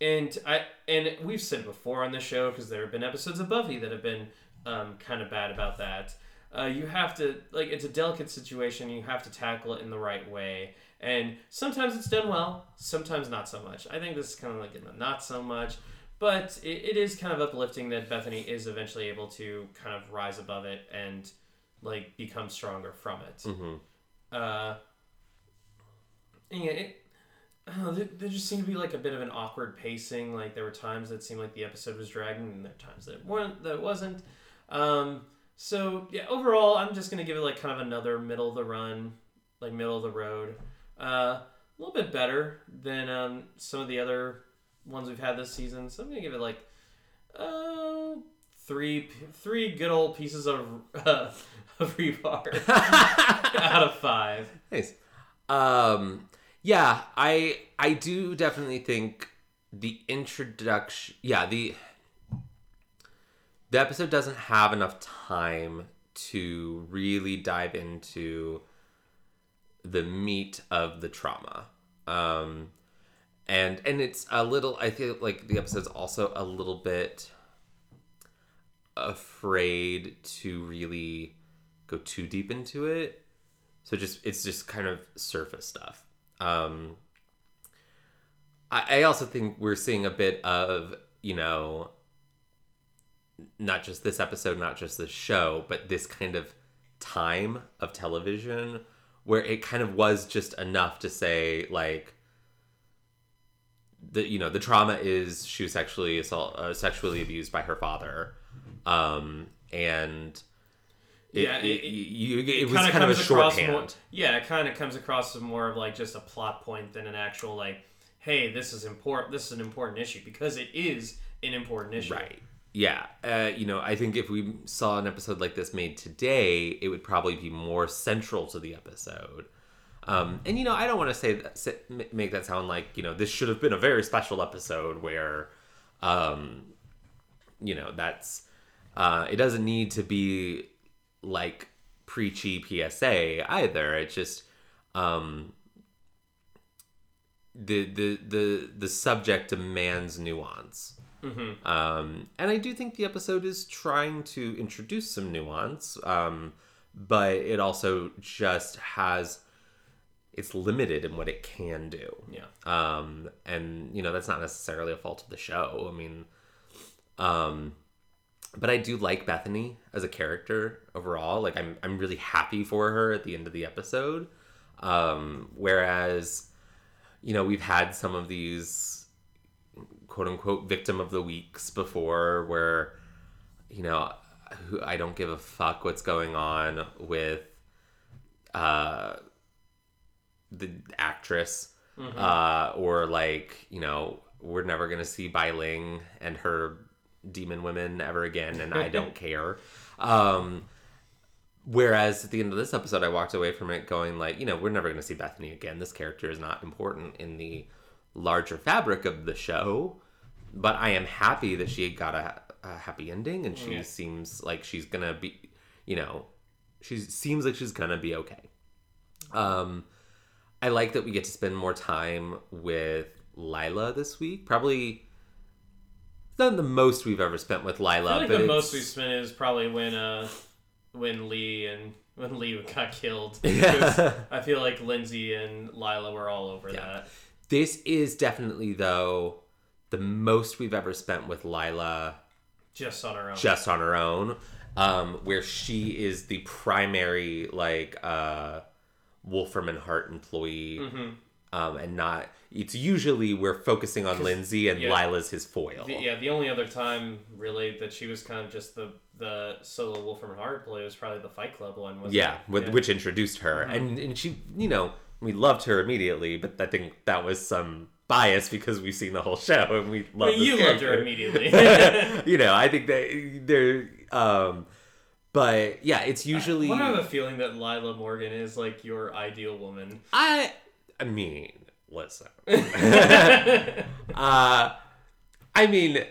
and I and we've said before on the show because there have been episodes of Buffy that have been um, kind of bad about that. Uh, you have to like it's a delicate situation. You have to tackle it in the right way, and sometimes it's done well, sometimes not so much. I think this is kind of like in the not so much, but it, it is kind of uplifting that Bethany is eventually able to kind of rise above it and like become stronger from it. hmm Uh, yeah, it, there, there just seemed to be like a bit of an awkward pacing. Like there were times that seemed like the episode was dragging, and there were times that it weren't. That it wasn't. Um, so yeah, overall, I'm just gonna give it like kind of another middle of the run, like middle of the road. Uh, a little bit better than um, some of the other ones we've had this season. So I'm gonna give it like uh, three three good old pieces of (laughs) uh, of rebar (laughs) out of five. Nice. Um, yeah, I I do definitely think the introduction. Yeah, the the episode doesn't have enough time to really dive into the meat of the trauma. Um, and and it's a little. I feel like the episode's also a little bit afraid to really go too deep into it. So just it's just kind of surface stuff. Um, I, I also think we're seeing a bit of you know not just this episode, not just this show, but this kind of time of television where it kind of was just enough to say like the you know the trauma is she was sexually assault uh, sexually abused by her father um and it, Yeah, it, it- you, it, was kinda a shorthand More, yeah, it kind of comes across as more of like just a plot point than an actual like, hey, this is important. This is an important issue because it is an important issue. Right. Yeah. Uh, you know, I think if we saw an episode like this made today, it would probably be more central to the episode. Um, and you know, I don't want to say that, make that sound like you know this should have been a very special episode where, um, you know, that's Uh, it doesn't need to be like preachy PSA either. It's just um, the the the the subject demands nuance. Um, and I do think the episode is trying to introduce some nuance, um, but it also just has it's limited in what it can do. Yeah. Um, and you know that's not necessarily a fault of the show. I mean, um, but I do like Bethany as a character overall. Like I'm I'm really happy for her at the end of the episode. Um, whereas, you know, we've had some of these quote unquote victim of the weeks before where, you know, who- I don't give a fuck what's going on with uh the actress uh or like you know we're never gonna see Bai Ling and her demon women ever again and I don't (laughs) care. Um whereas at the end of this episode I walked away from it going like you know we're never gonna see Bethany again. This character is not important in the larger fabric of the show but I am happy that she got a, a happy ending and she Yeah. seems like she's gonna be you know she seems like she's gonna be okay um I like that we get to spend more time with Lilah this week. Probably not the most we've ever spent with Lilah, I feel like but the it's- most we've spent is probably when uh when Lee and when Lee got killed. (laughs) Yeah. I feel like Lindsey and Lilah were all over that. This is definitely though the most we've ever spent with Lilah Just on her own. just on her own, um, where she is the primary like uh, Wolfram and Hart employee, Mm-hmm. um, and not. It's usually we're focusing on Lindsey and yeah. Lilah's his foil. The, yeah, the only other time really that she was kind of just the the solo Wolfram and Hart play was probably the Fight Club one. Yeah, with, which introduced her, Mm-hmm. and and she, you know, we loved her immediately, but I think that was some bias because we've seen the whole show and we love. But this you loved her immediately. (laughs) you know, I think that they're, um, but yeah, it's usually I have a feeling that Lilah Morgan is like your ideal woman. I, I mean, listen, (laughs) (laughs) uh, I mean,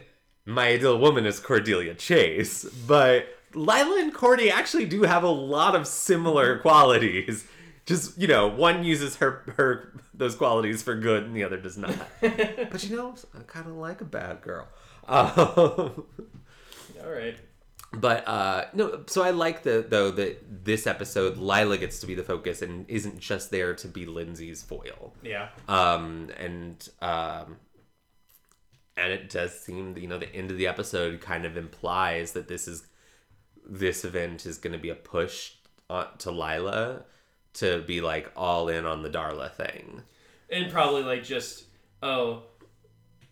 my ideal woman is Cordelia Chase, but Lilah and Cordy actually do have a lot of similar qualities. Just you know, one uses her her those qualities for good, and the other does not. (laughs) but you know, I kind of like a bad girl. Um, (laughs) All right. but uh no so i like the though that this episode lilah gets to be the focus and isn't just there to be lindsey's foil Yeah. um and um and it does seem that you know the end of the episode kind of implies that this is this event is going to be a push on, to lilah to be like all in on the darla thing. And probably like just oh,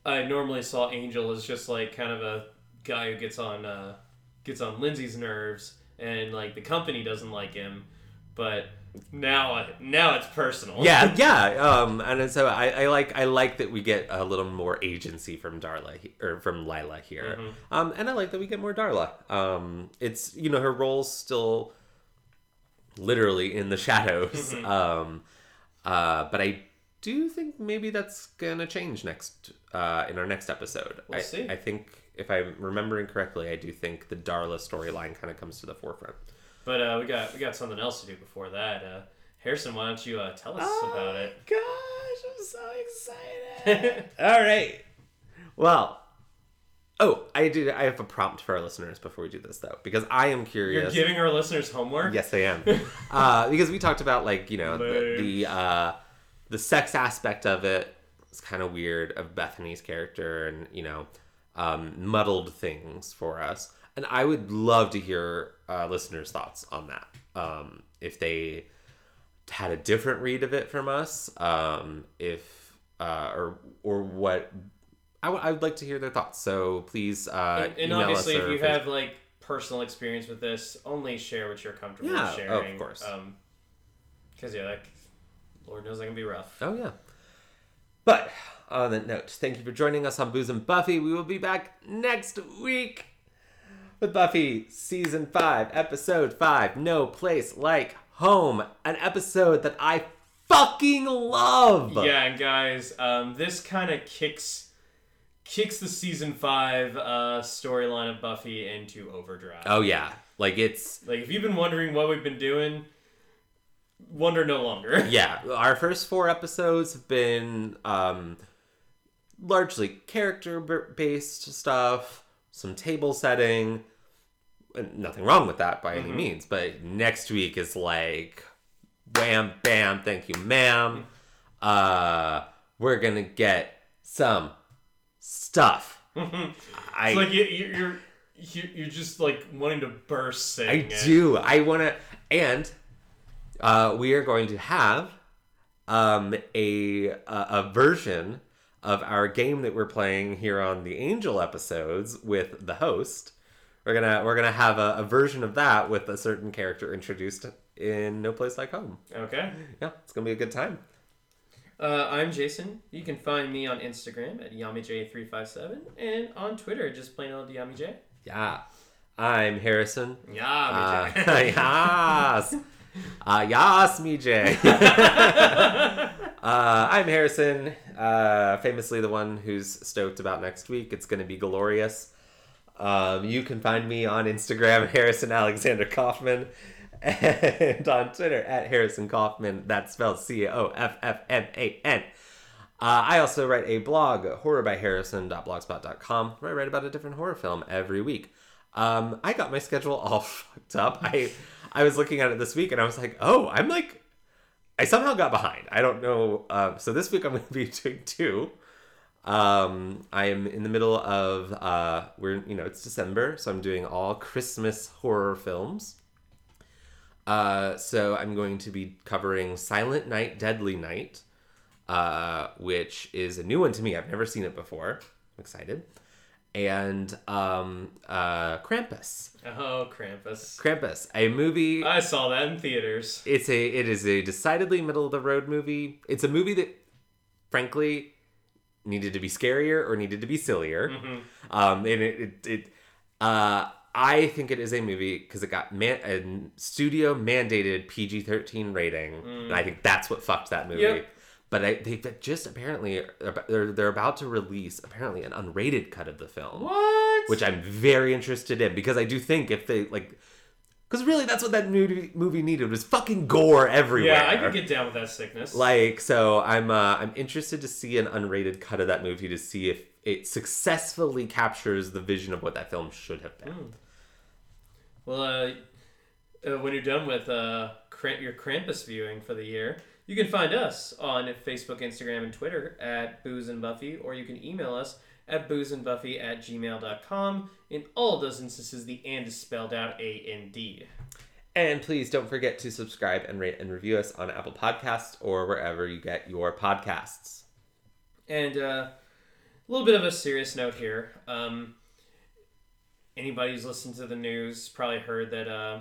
I normally saw Angel as just like kind of a guy who gets on uh, gets on Lindsey's nerves, and like the company doesn't like him, but now now it's personal. yeah (laughs) yeah um and so I, I like i like that we get a little more agency from darla he- or from lilah here. Um and i like that we get more darla. Um it's you know her role's still literally in the shadows (laughs) um uh but i do think maybe that's gonna change next uh in our next episode We'll I, see. I think if i'm remembering correctly i do think the darla storyline kind of comes to the forefront But uh, we got we got something else to do before that. Uh, Harrison, why don't you uh, tell us about it? gosh, I'm so excited. (laughs) All right. Well, oh, I do. I have a prompt for our listeners before we do this, though, because I am curious. You're giving our listeners homework. yes, I am. (laughs) uh, because we talked about like you know the the, uh, the sex aspect of it. It's kind of weird of Bethany's character, and you know, um, muddled things for us. And I would love to hear uh, listeners' thoughts on that. Um, if they had a different read of it from us, um, if uh, or or what. I would- like to hear their thoughts. So please uh, And, and email obviously, us if you face- have like personal experience with this, only share what you're comfortable Yeah, with of sharing. course. Um, because yeah, like, Lord knows that can be rough. Oh yeah. But on that note, thank you for joining us on Booze and Buffy. We will be back next week with Buffy season five, episode five. No place like home. An episode that I fucking love. Yeah, and guys, um, this kind of kicks kicks the season five uh, storyline of Buffy into overdrive. Oh yeah, like it's Like if you've been wondering what we've been doing, wonder no longer. (laughs) yeah. Our first four episodes have been um, largely character based stuff, some table setting. Nothing wrong with that by any means, but next week is like wham bam, thank you, ma'am. Uh, we're gonna get some stuff. (laughs) I It's like you, you, you're you, you're just like wanting to burst I it. do. I want to, and uh, we are going to have um, a, a a version of our game that we're playing here on the Angel episodes with the host. We're gonna we're gonna have a, a version of that with a certain character introduced in No Place Like Home. Okay. Yeah, it's gonna be a good time. Uh, I'm Jason. You can find me on Instagram at YamiJ357 and on Twitter, just plain old YamiJ. Yeah, I'm Harrison. Uh, YamiJ. (laughs) yes. Uh, yes, me Jay. (laughs) uh, I'm Harrison, uh, famously the one who's stoked about next week. It's going to be glorious. Um, you can find me on Instagram, (laughs) Harrison Alexander Coffman, and on Twitter at Harrison Coffman. That's spelled C O F F M A N. Uh, I also write a blog, horrorbyharrison.blogspot.com, where I write about a different horror film every week. Um, I got my schedule all (laughs) fucked up. I I was looking at it this week and I was like, oh, I'm like, I somehow got behind. I don't know. Uh, so this week I'm going to be (laughs) doing two. Um, I am in the middle of uh, we're you know it's December, so I'm doing all Christmas horror films. Uh, so I'm going to be covering Silent Night, Deadly Night, uh, which is a new one to me. I've never seen it before. I'm excited. And um, uh, Krampus. oh, Krampus. Krampus, a movie. I saw that in theaters. It's a it is a decidedly middle of the road movie. It's a movie that, frankly, needed to be scarier or needed to be sillier. Um, and it it, it uh, I think it is a movie because it got man a studio mandated PG thirteen rating, and I think that's what fucked that movie. Yep. But I, they just apparently they're they're about to release apparently an unrated cut of the film What? which I'm very interested in because I do think if they like, because really that's what that movie movie needed was fucking gore everywhere. yeah, I could get down with that sickness. like so. I'm uh, I'm interested to see an unrated cut of that movie to see if it successfully captures the vision of what that film should have been. Well, uh, uh, when you're done with uh, Kramp- your Krampus viewing for the year, you can find us on Facebook, Instagram, and Twitter at Booze and Buffy, or you can email us at boozeandbuffy at gmail.com. In all those instances, the and is spelled out A N D. And please don't forget to subscribe and rate and review us on Apple Podcasts or wherever you get your podcasts. And uh, a little bit of a serious note here. Um, anybody who's listened to the news probably heard that uh,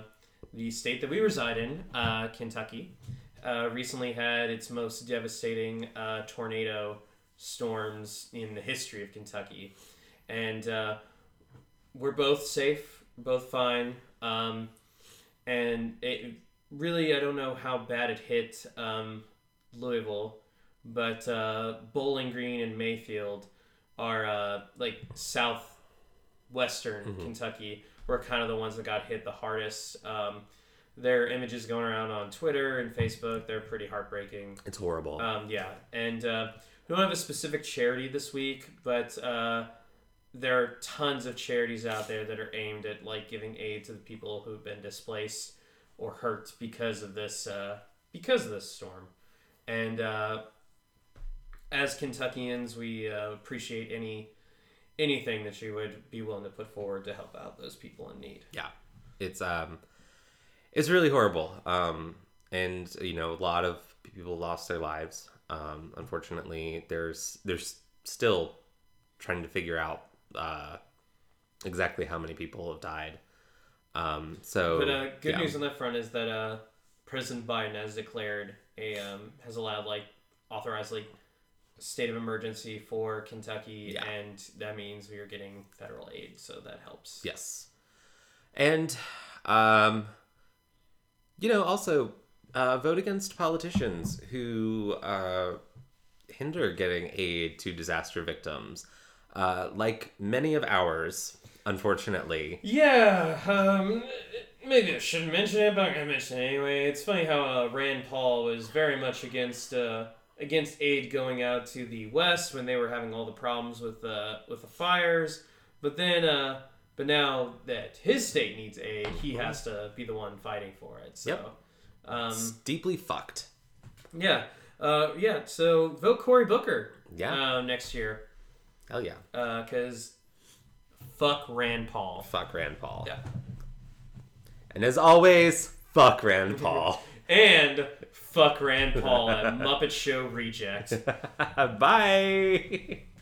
the state that we reside in, uh, Kentucky, uh, recently had its most devastating uh, tornado storms in the history of Kentucky. And uh, we're both safe, both fine. Um, and it really, I don't know how bad it hit um, Louisville, but uh, Bowling Green and Mayfield are uh, like southwestern Kentucky were kind of the ones that got hit the hardest. Um, their images going around on Twitter and Facebook, they're pretty heartbreaking. It's horrible. Um, yeah, and uh, we don't have a specific charity this week, but uh, there are tons of charities out there that are aimed at like giving aid to the people who've been displaced or hurt because of this uh, because of this storm. And uh, as Kentuckians, we uh, appreciate any anything that she would be willing to put forward to help out those people in need. yeah it's um it's really horrible um and you know a lot of people lost their lives um unfortunately there's there's still trying to figure out uh exactly how many people have died um so But uh, good yeah. news on that front is that uh, President Biden has declared a um, has allowed like authorized like state of emergency for Kentucky, Yeah. and that means we are getting federal aid, so that helps. Yes. And, um, you know, also uh, vote against politicians who uh, hinder getting aid to disaster victims. uh, like many of ours, unfortunately. Yeah, um, maybe I shouldn't mention it, but I'm gonna mention it anyway. It's funny how uh, Rand Paul was very much against uh, against aid going out to the West when they were having all the problems with uh, with the fires, but then uh, but now that his state needs aid, he has to be the one fighting for it. So, Yep. um, It's deeply fucked. yeah, uh, yeah. So vote Cory Booker. Yeah. uh, next year, Hell yeah. because fuck Rand Paul. Fuck Rand Paul. Yeah. And as always, fuck Rand Paul. (laughs) And fuck Rand Paul at Muppet Show Reject. (laughs) Bye. (laughs)